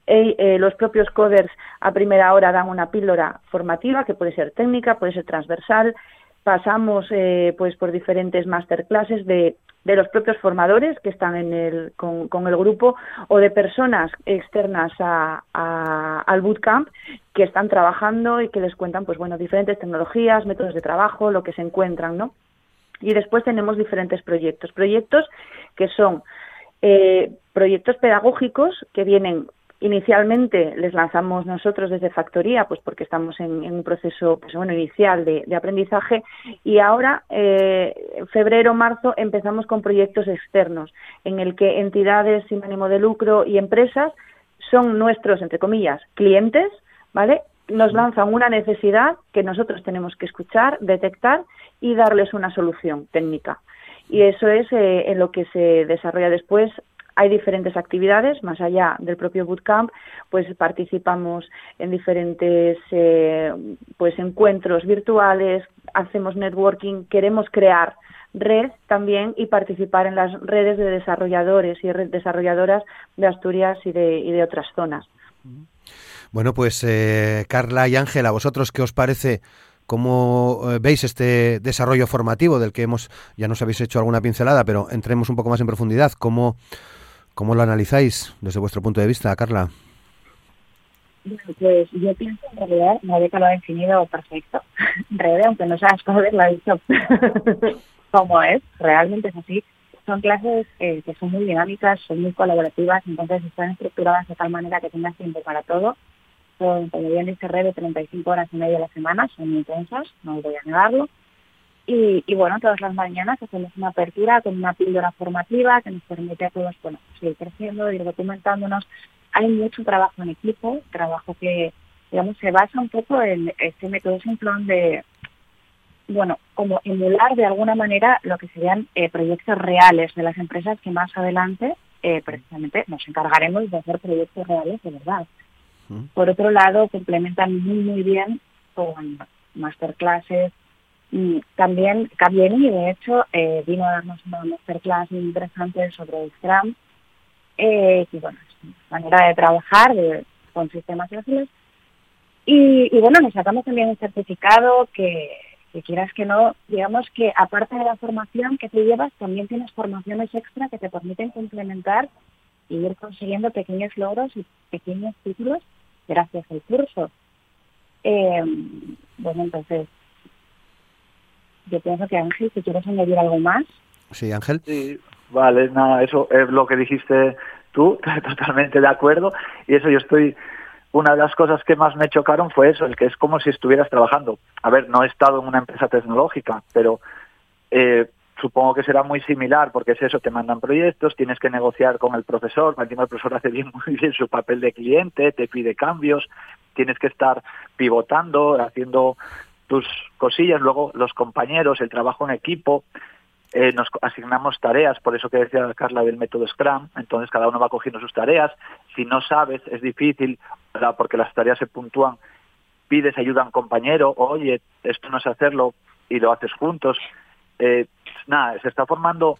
eh, eh, los propios coders a primera hora dan una píldora formativa que puede ser técnica, puede ser transversal, pasamos eh, pues por diferentes masterclasses de, de los propios formadores que están en el, con, con el grupo o de personas externas a, al bootcamp que están trabajando y que les cuentan pues bueno diferentes tecnologías, métodos de trabajo, lo que se encuentran, ¿no? Y después tenemos diferentes proyectos, proyectos que son eh, proyectos pedagógicos que vienen Inicialmente les lanzamos nosotros desde Factoría, pues porque estamos en, un proceso pues bueno, inicial de, aprendizaje y ahora, eh, febrero, marzo, empezamos con proyectos externos en el que entidades sin ánimo de lucro y empresas son nuestros, entre comillas, clientes, ¿vale? Nos lanzan una necesidad que nosotros tenemos que escuchar, detectar y darles una solución técnica. Y eso es eh, en lo que se desarrolla después hay diferentes actividades, más allá del propio bootcamp, pues participamos en diferentes eh, pues encuentros virtuales, hacemos networking, queremos crear red también y participar en las redes de desarrolladores y desarrolladoras de Asturias y de, y de otras zonas. Bueno, pues eh, Carla y Ángela, ¿vosotros qué os parece? ¿Cómo eh, veis este desarrollo formativo del que hemos, ya nos habéis hecho alguna pincelada, pero entremos un poco más en profundidad? ¿Cómo, ¿Cómo lo analizáis desde vuestro punto de vista, Carla? Pues yo pienso en realidad, Rebeca lo ha definido perfecto. (laughs) En aunque no seas joven, lo ha dicho (laughs) como es, realmente es así. Son clases eh, que son muy dinámicas, son muy colaborativas, entonces están estructuradas de tal manera que tengas tiempo para todo. Son, como bien dice Rebe, 35 horas y media a la semana, son intensas, no voy a negarlo. Y, bueno, todas las mañanas hacemos una apertura con una píldora formativa que nos permite a todos bueno, seguir creciendo, ir documentándonos. Hay mucho trabajo en equipo, trabajo que, digamos, se basa un poco en este método simplón de, bueno, como emular de alguna manera lo que serían eh, proyectos reales de las empresas que más adelante eh, precisamente nos encargaremos de hacer proyectos reales de verdad. Por otro lado, complementan muy, muy bien con masterclasses, y también Cabieni, de hecho, eh, vino a darnos una masterclass muy interesante sobre Scrum, eh, y bueno, manera de trabajar con sistemas ágiles. Y, y, bueno, nos sacamos también un certificado que, que quieras que no, digamos que aparte de la formación que te llevas, también tienes formaciones extra que te permiten complementar y ir consiguiendo pequeños logros y pequeños títulos gracias al curso. Eh, bueno, entonces, yo pienso que Ángel, si quieres añadir algo más. Sí, Ángel. Sí, vale, nada, eso es lo que dijiste tú, (laughs) totalmente de acuerdo. Y eso yo estoy, una de las cosas que más me chocaron fue eso, el que es como si estuvieras trabajando. A ver, no he estado en una empresa tecnológica, pero eh, supongo que será muy similar, porque es eso, te mandan proyectos, tienes que negociar con el profesor, el profesor hace bien, (laughs) muy bien su papel de cliente, te pide cambios, tienes que estar pivotando, haciendo tus cosillas, luego los compañeros, el trabajo en equipo, eh, nos asignamos tareas, por eso que decía Carla del método Scrum, entonces cada uno va cogiendo sus tareas, si no sabes es difícil, porque las tareas se puntúan, pides ayuda a un compañero, oye, esto no es hacerlo, y lo haces juntos. Eh, nada, se está formando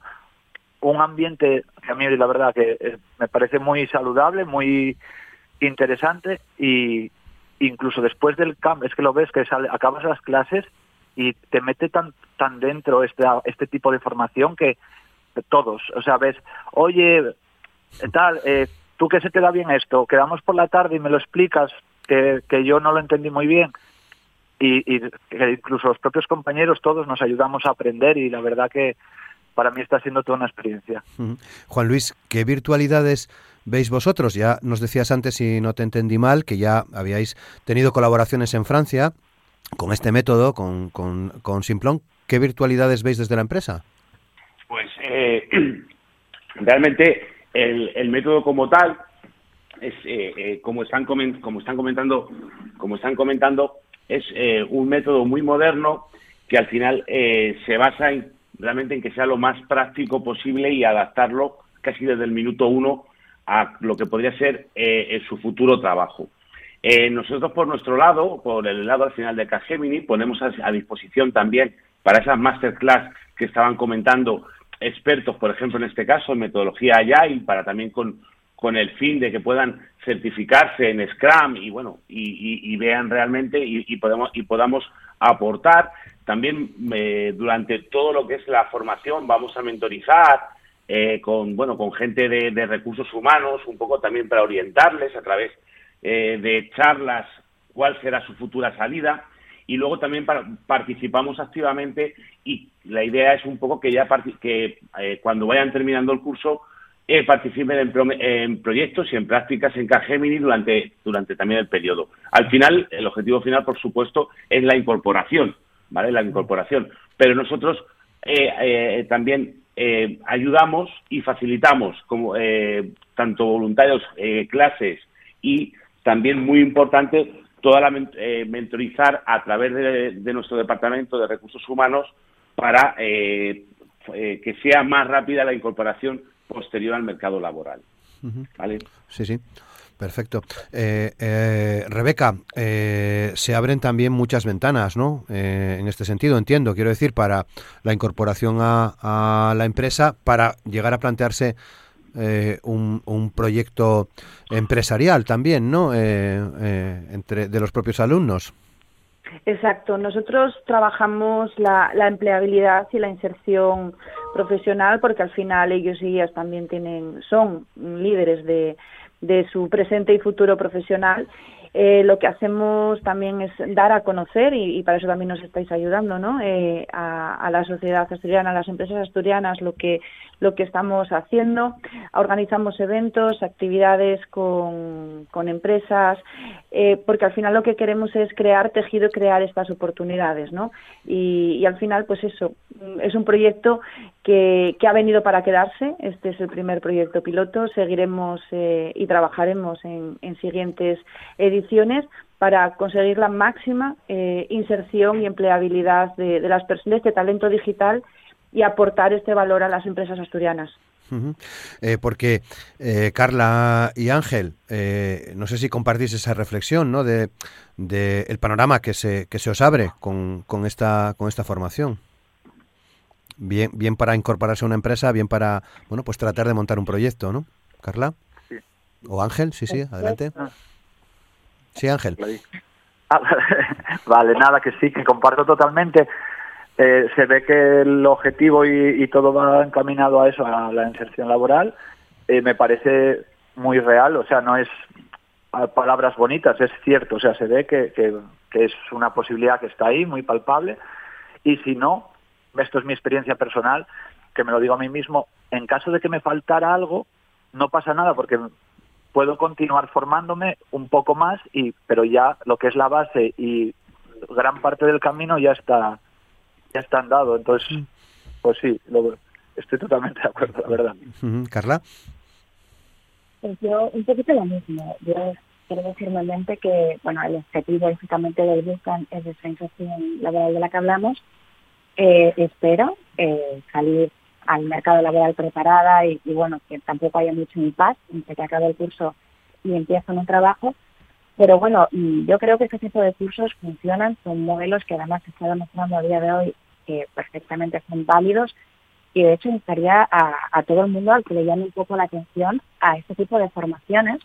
un ambiente que a mí la verdad que eh, me parece muy saludable, muy interesante y incluso después del camp es que lo ves que sale, acabas las clases y te mete tan tan dentro este este tipo de formación que todos, o sea, ves, oye, tal, eh, tú que se te da bien esto, quedamos por la tarde y me lo explicas que, que yo no lo entendí muy bien y que incluso los propios compañeros todos nos ayudamos a aprender y la verdad que para mí está siendo toda una experiencia. Juan Luis, ¿qué virtualidades veis vosotros? Ya nos decías antes, si no te entendí mal, que ya habíais tenido colaboraciones en Francia con este método, con, con, con Simplon. ¿Qué virtualidades veis desde la empresa? Pues eh, (clears throat) realmente el, el, método como tal es eh, eh, como están coment como están comentando como están comentando es eh, un método muy moderno que al final se basa en realmente en que sea lo más práctico posible y adaptarlo casi desde el minuto uno a lo que podría ser eh, su futuro trabajo. Eh, nosotros, por nuestro lado, por el lado al final de Capgemini, ponemos a, disposición también para esas masterclass que estaban comentando expertos, por ejemplo, en este caso, en metodología Agile, para también con, con el fin de que puedan certificarse en Scrum y bueno y, y, y vean realmente y, y, podemos y podamos aportar también eh, durante todo lo que es la formación vamos a mentorizar eh, con bueno con gente de, recursos humanos un poco también para orientarles a través eh, de charlas cuál será su futura salida y luego también participamos activamente y la idea es un poco que ya que eh, cuando vayan terminando el curso eh, participen en, pro en, proyectos y en prácticas en Capgemini durante durante también el periodo. Al final el objetivo final por supuesto es la incorporación ¿vale? La incorporación. Pero nosotros eh, eh, también eh, ayudamos y facilitamos como eh, tanto voluntarios, eh, clases y también muy importante toda la mentorizar a través de, de, nuestro departamento de recursos humanos para que sea más rápida la incorporación posterior al mercado laboral. ¿Vale? Sí, sí. Perfecto. Eh, eh, Rebeca, eh, se abren también muchas ventanas, ¿no? Eh, en este sentido, entiendo, quiero decir, para la incorporación a, a la empresa, para llegar a plantearse eh, un, un, proyecto empresarial también, ¿no? entre de los propios alumnos. Exacto. Nosotros trabajamos la, la, empleabilidad y la inserción profesional porque al final ellos y ellas también tienen, son líderes de, de su presente y futuro profesional, eh, lo que hacemos también es dar a conocer, y, para eso también nos estáis ayudando, ¿no? Eh, a, a, la sociedad asturiana, a las empresas asturianas, lo que, lo que estamos haciendo. Organizamos eventos, actividades con, con empresas, eh, porque al final lo que queremos es crear tejido y crear estas oportunidades, ¿no? Y al final, pues eso, es un proyecto que, que, ha venido para quedarse. Este es el primer proyecto piloto. Seguiremos eh, y trabajaremos en, en, siguientes ediciones para conseguir la máxima eh, inserción y empleabilidad de, las personas de talento digital y aportar este valor a las empresas asturianas. Eh, porque eh, Carla y Ángel, eh, no sé si compartís esa reflexión, ¿no? De el panorama que se que se os abre con, con esta con esta formación. Bien bien para incorporarse a una empresa, bien para bueno pues tratar de montar un proyecto, ¿no? Carla. Sí. O Ángel, sí sí, adelante. Sí Ángel. Ah, (laughs) vale, nada que sí que comparto totalmente eh, se ve que el objetivo y, y, todo va encaminado a eso, a la inserción laboral, eh, me parece muy real, o sea, no es palabras bonitas, es cierto, o sea, se ve que, que, que, es una posibilidad que está ahí, muy palpable, y si no, esto es mi experiencia personal, que me lo digo a mí mismo, en caso de que me faltara algo, no pasa nada, porque puedo continuar formándome un poco más, y pero ya lo que es la base y gran parte del camino ya está ya están dados. Entonces, mm. pues sí, lo, estoy totalmente de acuerdo, la verdad. Carla. Pues yo un poquito lo mismo. Yo creo firmemente que, bueno, el objetivo justamente del Buscan es esa inserción laboral de la que hablamos. Eh, espero eh, salir al mercado laboral preparada y, bueno, que tampoco haya mucho impasse entre que acabe el curso y empiezo un trabajo, Pero bueno, mm, yo creo que este tipo de cursos funcionan, son modelos que además se está demostrando a día de hoy que perfectamente son válidos. Y de hecho instaría a, a todo el mundo al que le llame un poco la atención a este tipo de formaciones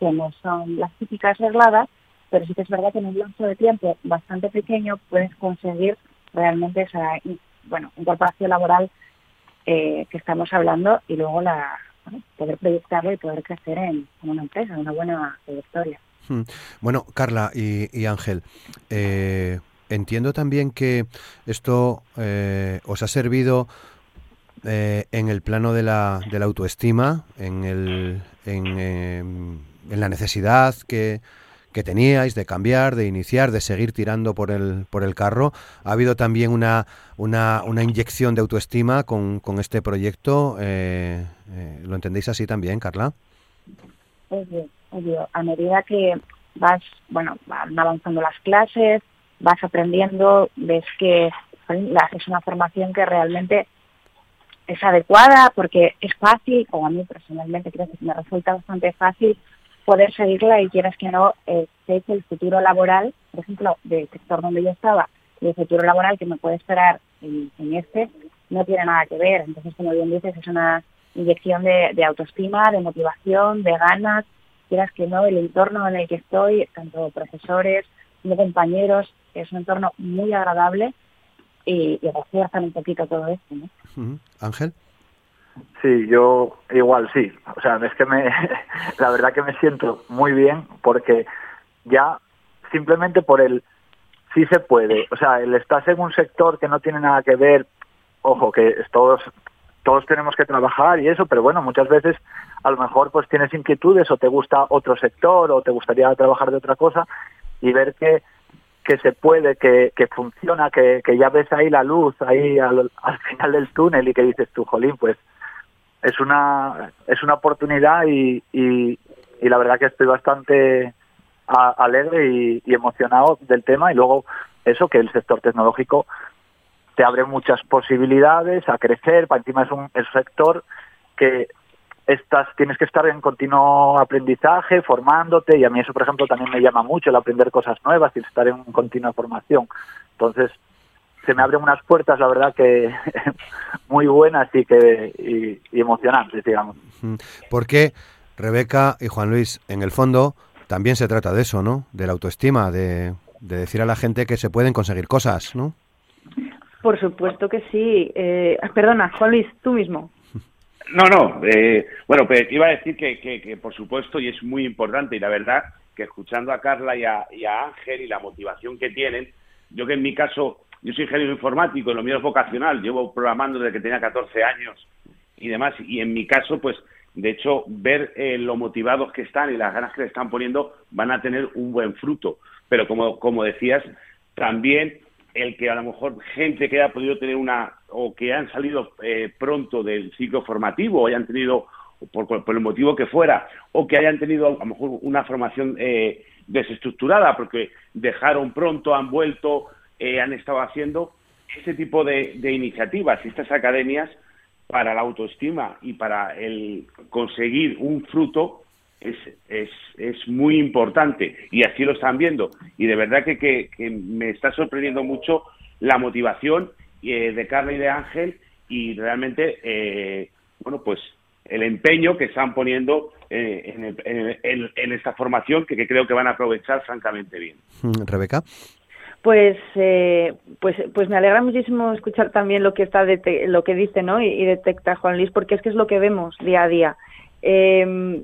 que no son las típicas regladas, pero sí que es verdad que en un lapso de tiempo bastante pequeño puedes conseguir realmente esa bueno, incorporación laboral eh, que estamos hablando y luego la poder proyectarlo y poder crecer en, una empresa, una buena trayectoria. Hmm. Bueno, Carla y, Ángel, eh, entiendo también que esto eh, os ha servido en el plano de la, de la autoestima, en, el, en, em, en la necesidad que, que teníais de cambiar, de iniciar, de seguir tirando por el, por el carro. ¿Ha habido también una, una, una inyección de autoestima con, con este proyecto? Eh, eh, ¿Lo entendéis así también, Carla? Obvio, obvio. A medida que vas, bueno, van avanzando las clases, vas aprendiendo, ves que es una formación que realmente es adecuada porque es fácil, o a mí personalmente creo que me resulta bastante fácil poder seguirla y quieras que no, eh, sé que el futuro laboral, por ejemplo, del sector donde yo estaba, y el futuro laboral que me puede esperar en, este, no tiene nada que ver. Entonces, como bien dices, es una inyección de, autoestima, de motivación, de ganas, quieras que no, el entorno en el que estoy, tanto profesores como compañeros, es un entorno muy agradable y, y refuerzan un poquito todo esto. ¿no? Ángel. Sí, yo igual sí. O sea, es que me, (laughs) la verdad que me siento muy bien porque ya simplemente por el sí se puede. O sea, el estás en un sector que no tiene nada que ver, ojo, que todos todos tenemos que trabajar y eso, pero bueno, muchas veces a lo mejor pues tienes inquietudes o te gusta otro sector o te gustaría trabajar de otra cosa y ver que que se puede, que, que funciona, que, que ya ves ahí la luz ahí al, al final del túnel y que dices tú, jolín, pues es una es una oportunidad y, y, la verdad que estoy bastante alegre y, emocionado del tema. Y luego eso que el sector tecnológico te abre muchas posibilidades a crecer para encima es un, sector que estás tienes que estar en continuo aprendizaje formándote y a mí eso por ejemplo también me llama mucho el aprender cosas nuevas y estar en continua formación. Entonces se me abren unas puertas, la verdad que (laughs) muy buenas y que y, emocionantes, digamos. Porque Rebeca y Juan Luis, en el fondo, también se trata de eso, ¿no? De la autoestima, de, decir a la gente que se pueden conseguir cosas, ¿no? Por supuesto que sí. Eh, perdona, Juan Luis, tú mismo. No, no. Eh, bueno, pues iba a decir que, que, por supuesto, y es muy importante, y la verdad que escuchando a Carla y a, y a Ángel y la motivación que tienen, yo que en mi caso yo soy ingeniero informático, lo mío es vocacional, llevo programando desde que tenía 14 años y demás, y en mi caso, pues, de hecho, ver eh, lo motivados que están y las ganas que le están poniendo van a tener un buen fruto. Pero como, como decías, también el que a lo mejor gente que haya podido tener una, o que han salido eh, pronto del ciclo formativo, o hayan tenido, por, por, el motivo que fuera, o que hayan tenido a lo mejor una formación eh, desestructurada, porque dejaron pronto, han vuelto, eh, han estado haciendo ese tipo de, iniciativas y estas academias para la autoestima y para el conseguir un fruto es, es, es muy importante y así lo están viendo. Y de verdad que, que, me está sorprendiendo mucho la motivación eh, de Carla y de Ángel y realmente, eh, bueno, pues el empeño que están poniendo en, en, esta formación que, que, creo que van a aprovechar francamente bien. Rebeca. Pues, eh, pues, pues me alegra muchísimo escuchar también lo que está lo que dice, ¿no? Y, detecta Juan Luis, porque es que es lo que vemos día a día. Eh,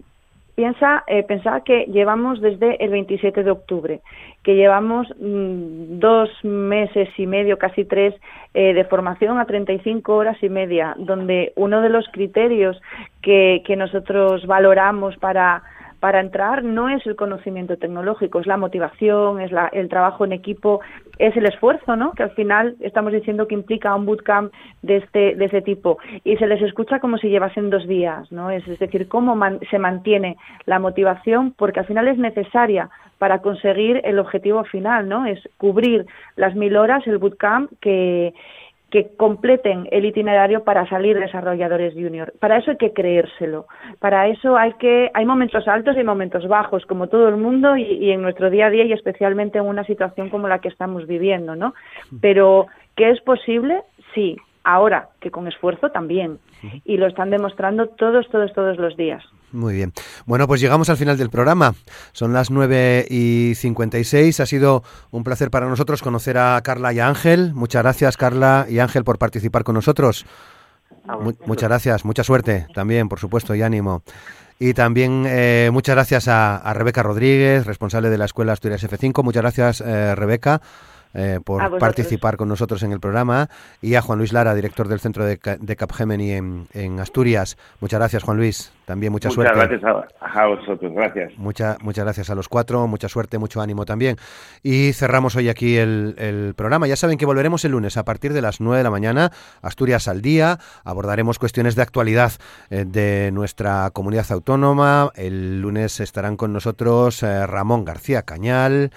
piensa, eh, pensaba que llevamos desde el 27 de octubre, que llevamos mm, dos meses y medio, casi tres, eh, de formación a 35 horas y media, donde uno de los criterios que, que nosotros valoramos para para entrar no es el conocimiento tecnológico, es la motivación, es la, el trabajo en equipo, es el esfuerzo, ¿no? Que al final estamos diciendo que implica un bootcamp de este, de ese tipo. Y se les escucha como si llevasen dos días, ¿no? Es, decir, cómo se mantiene la motivación, porque al final es necesaria para conseguir el objetivo final, ¿no? Es cubrir las mil horas, el bootcamp que que completen el itinerario para salir desarrolladores junior. Para eso hay que creérselo. Para eso hay que hay momentos altos y momentos bajos, como todo el mundo y, y en nuestro día a día y especialmente en una situación como la que estamos viviendo, ¿no? Pero que es posible, sí. Ahora que con esfuerzo también. Y lo están demostrando todos, todos, todos los días. Muy bien. Bueno, pues llegamos al final del programa. Son las 9 y 56. Ha sido un placer para nosotros conocer a Carla y a Ángel. Muchas gracias, Carla y Ángel, por participar con nosotros. muchas gracias. Mucha suerte también, por supuesto, y ánimo. Y también eh, muchas gracias a, Rebeca Rodríguez, responsable de la Escuela Asturias F5. Muchas gracias, eh, Rebeca. Eh, por participar con nosotros en el programa y a Juan Luis Lara, director del Centro de, de Capgemini en, en, Asturias. Muchas gracias, Juan Luis. También mucha suerte. Muchas gracias a, vosotros, gracias. Mucha, muchas gracias a los cuatro, mucha suerte, mucho ánimo también. Y cerramos hoy aquí el, el programa. Ya saben que volveremos el lunes a partir de las 9 de la mañana, Asturias al día. Abordaremos cuestiones de actualidad eh, de nuestra comunidad autónoma. El lunes estarán con nosotros eh, Ramón García Cañal.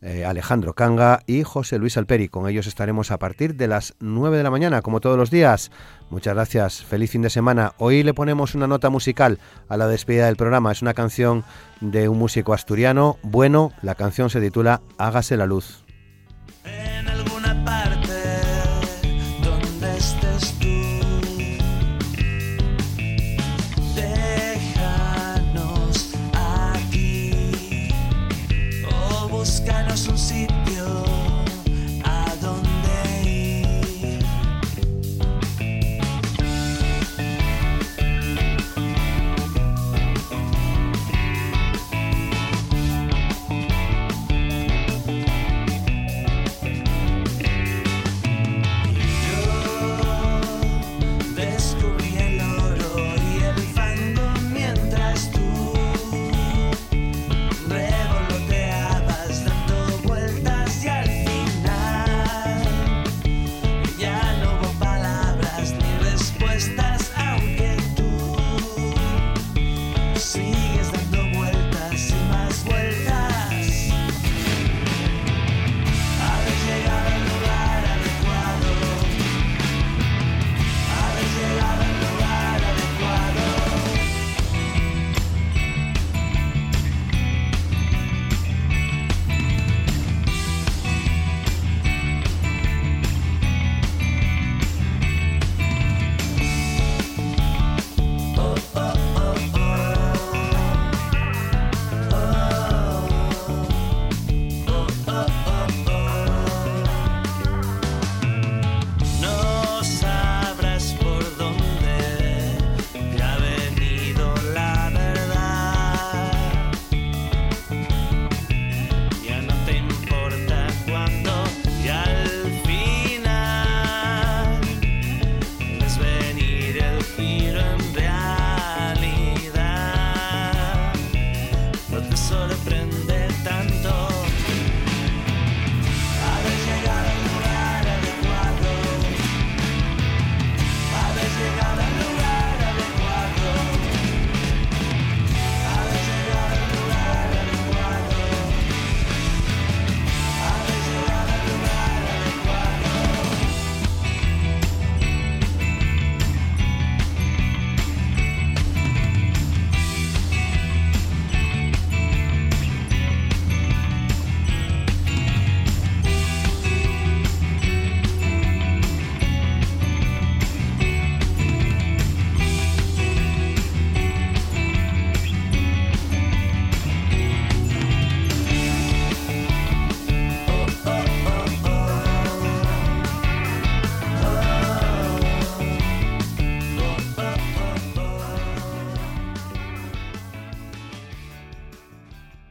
Eh, Alejandro Canga y José Luis Alperi. Con ellos estaremos a partir de las 9 de la mañana, como todos los días. Muchas gracias, feliz fin de semana. Hoy le ponemos una nota musical a la despedida del programa. Es una canción de un músico asturiano. Bueno, la canción se titula Hágase la luz.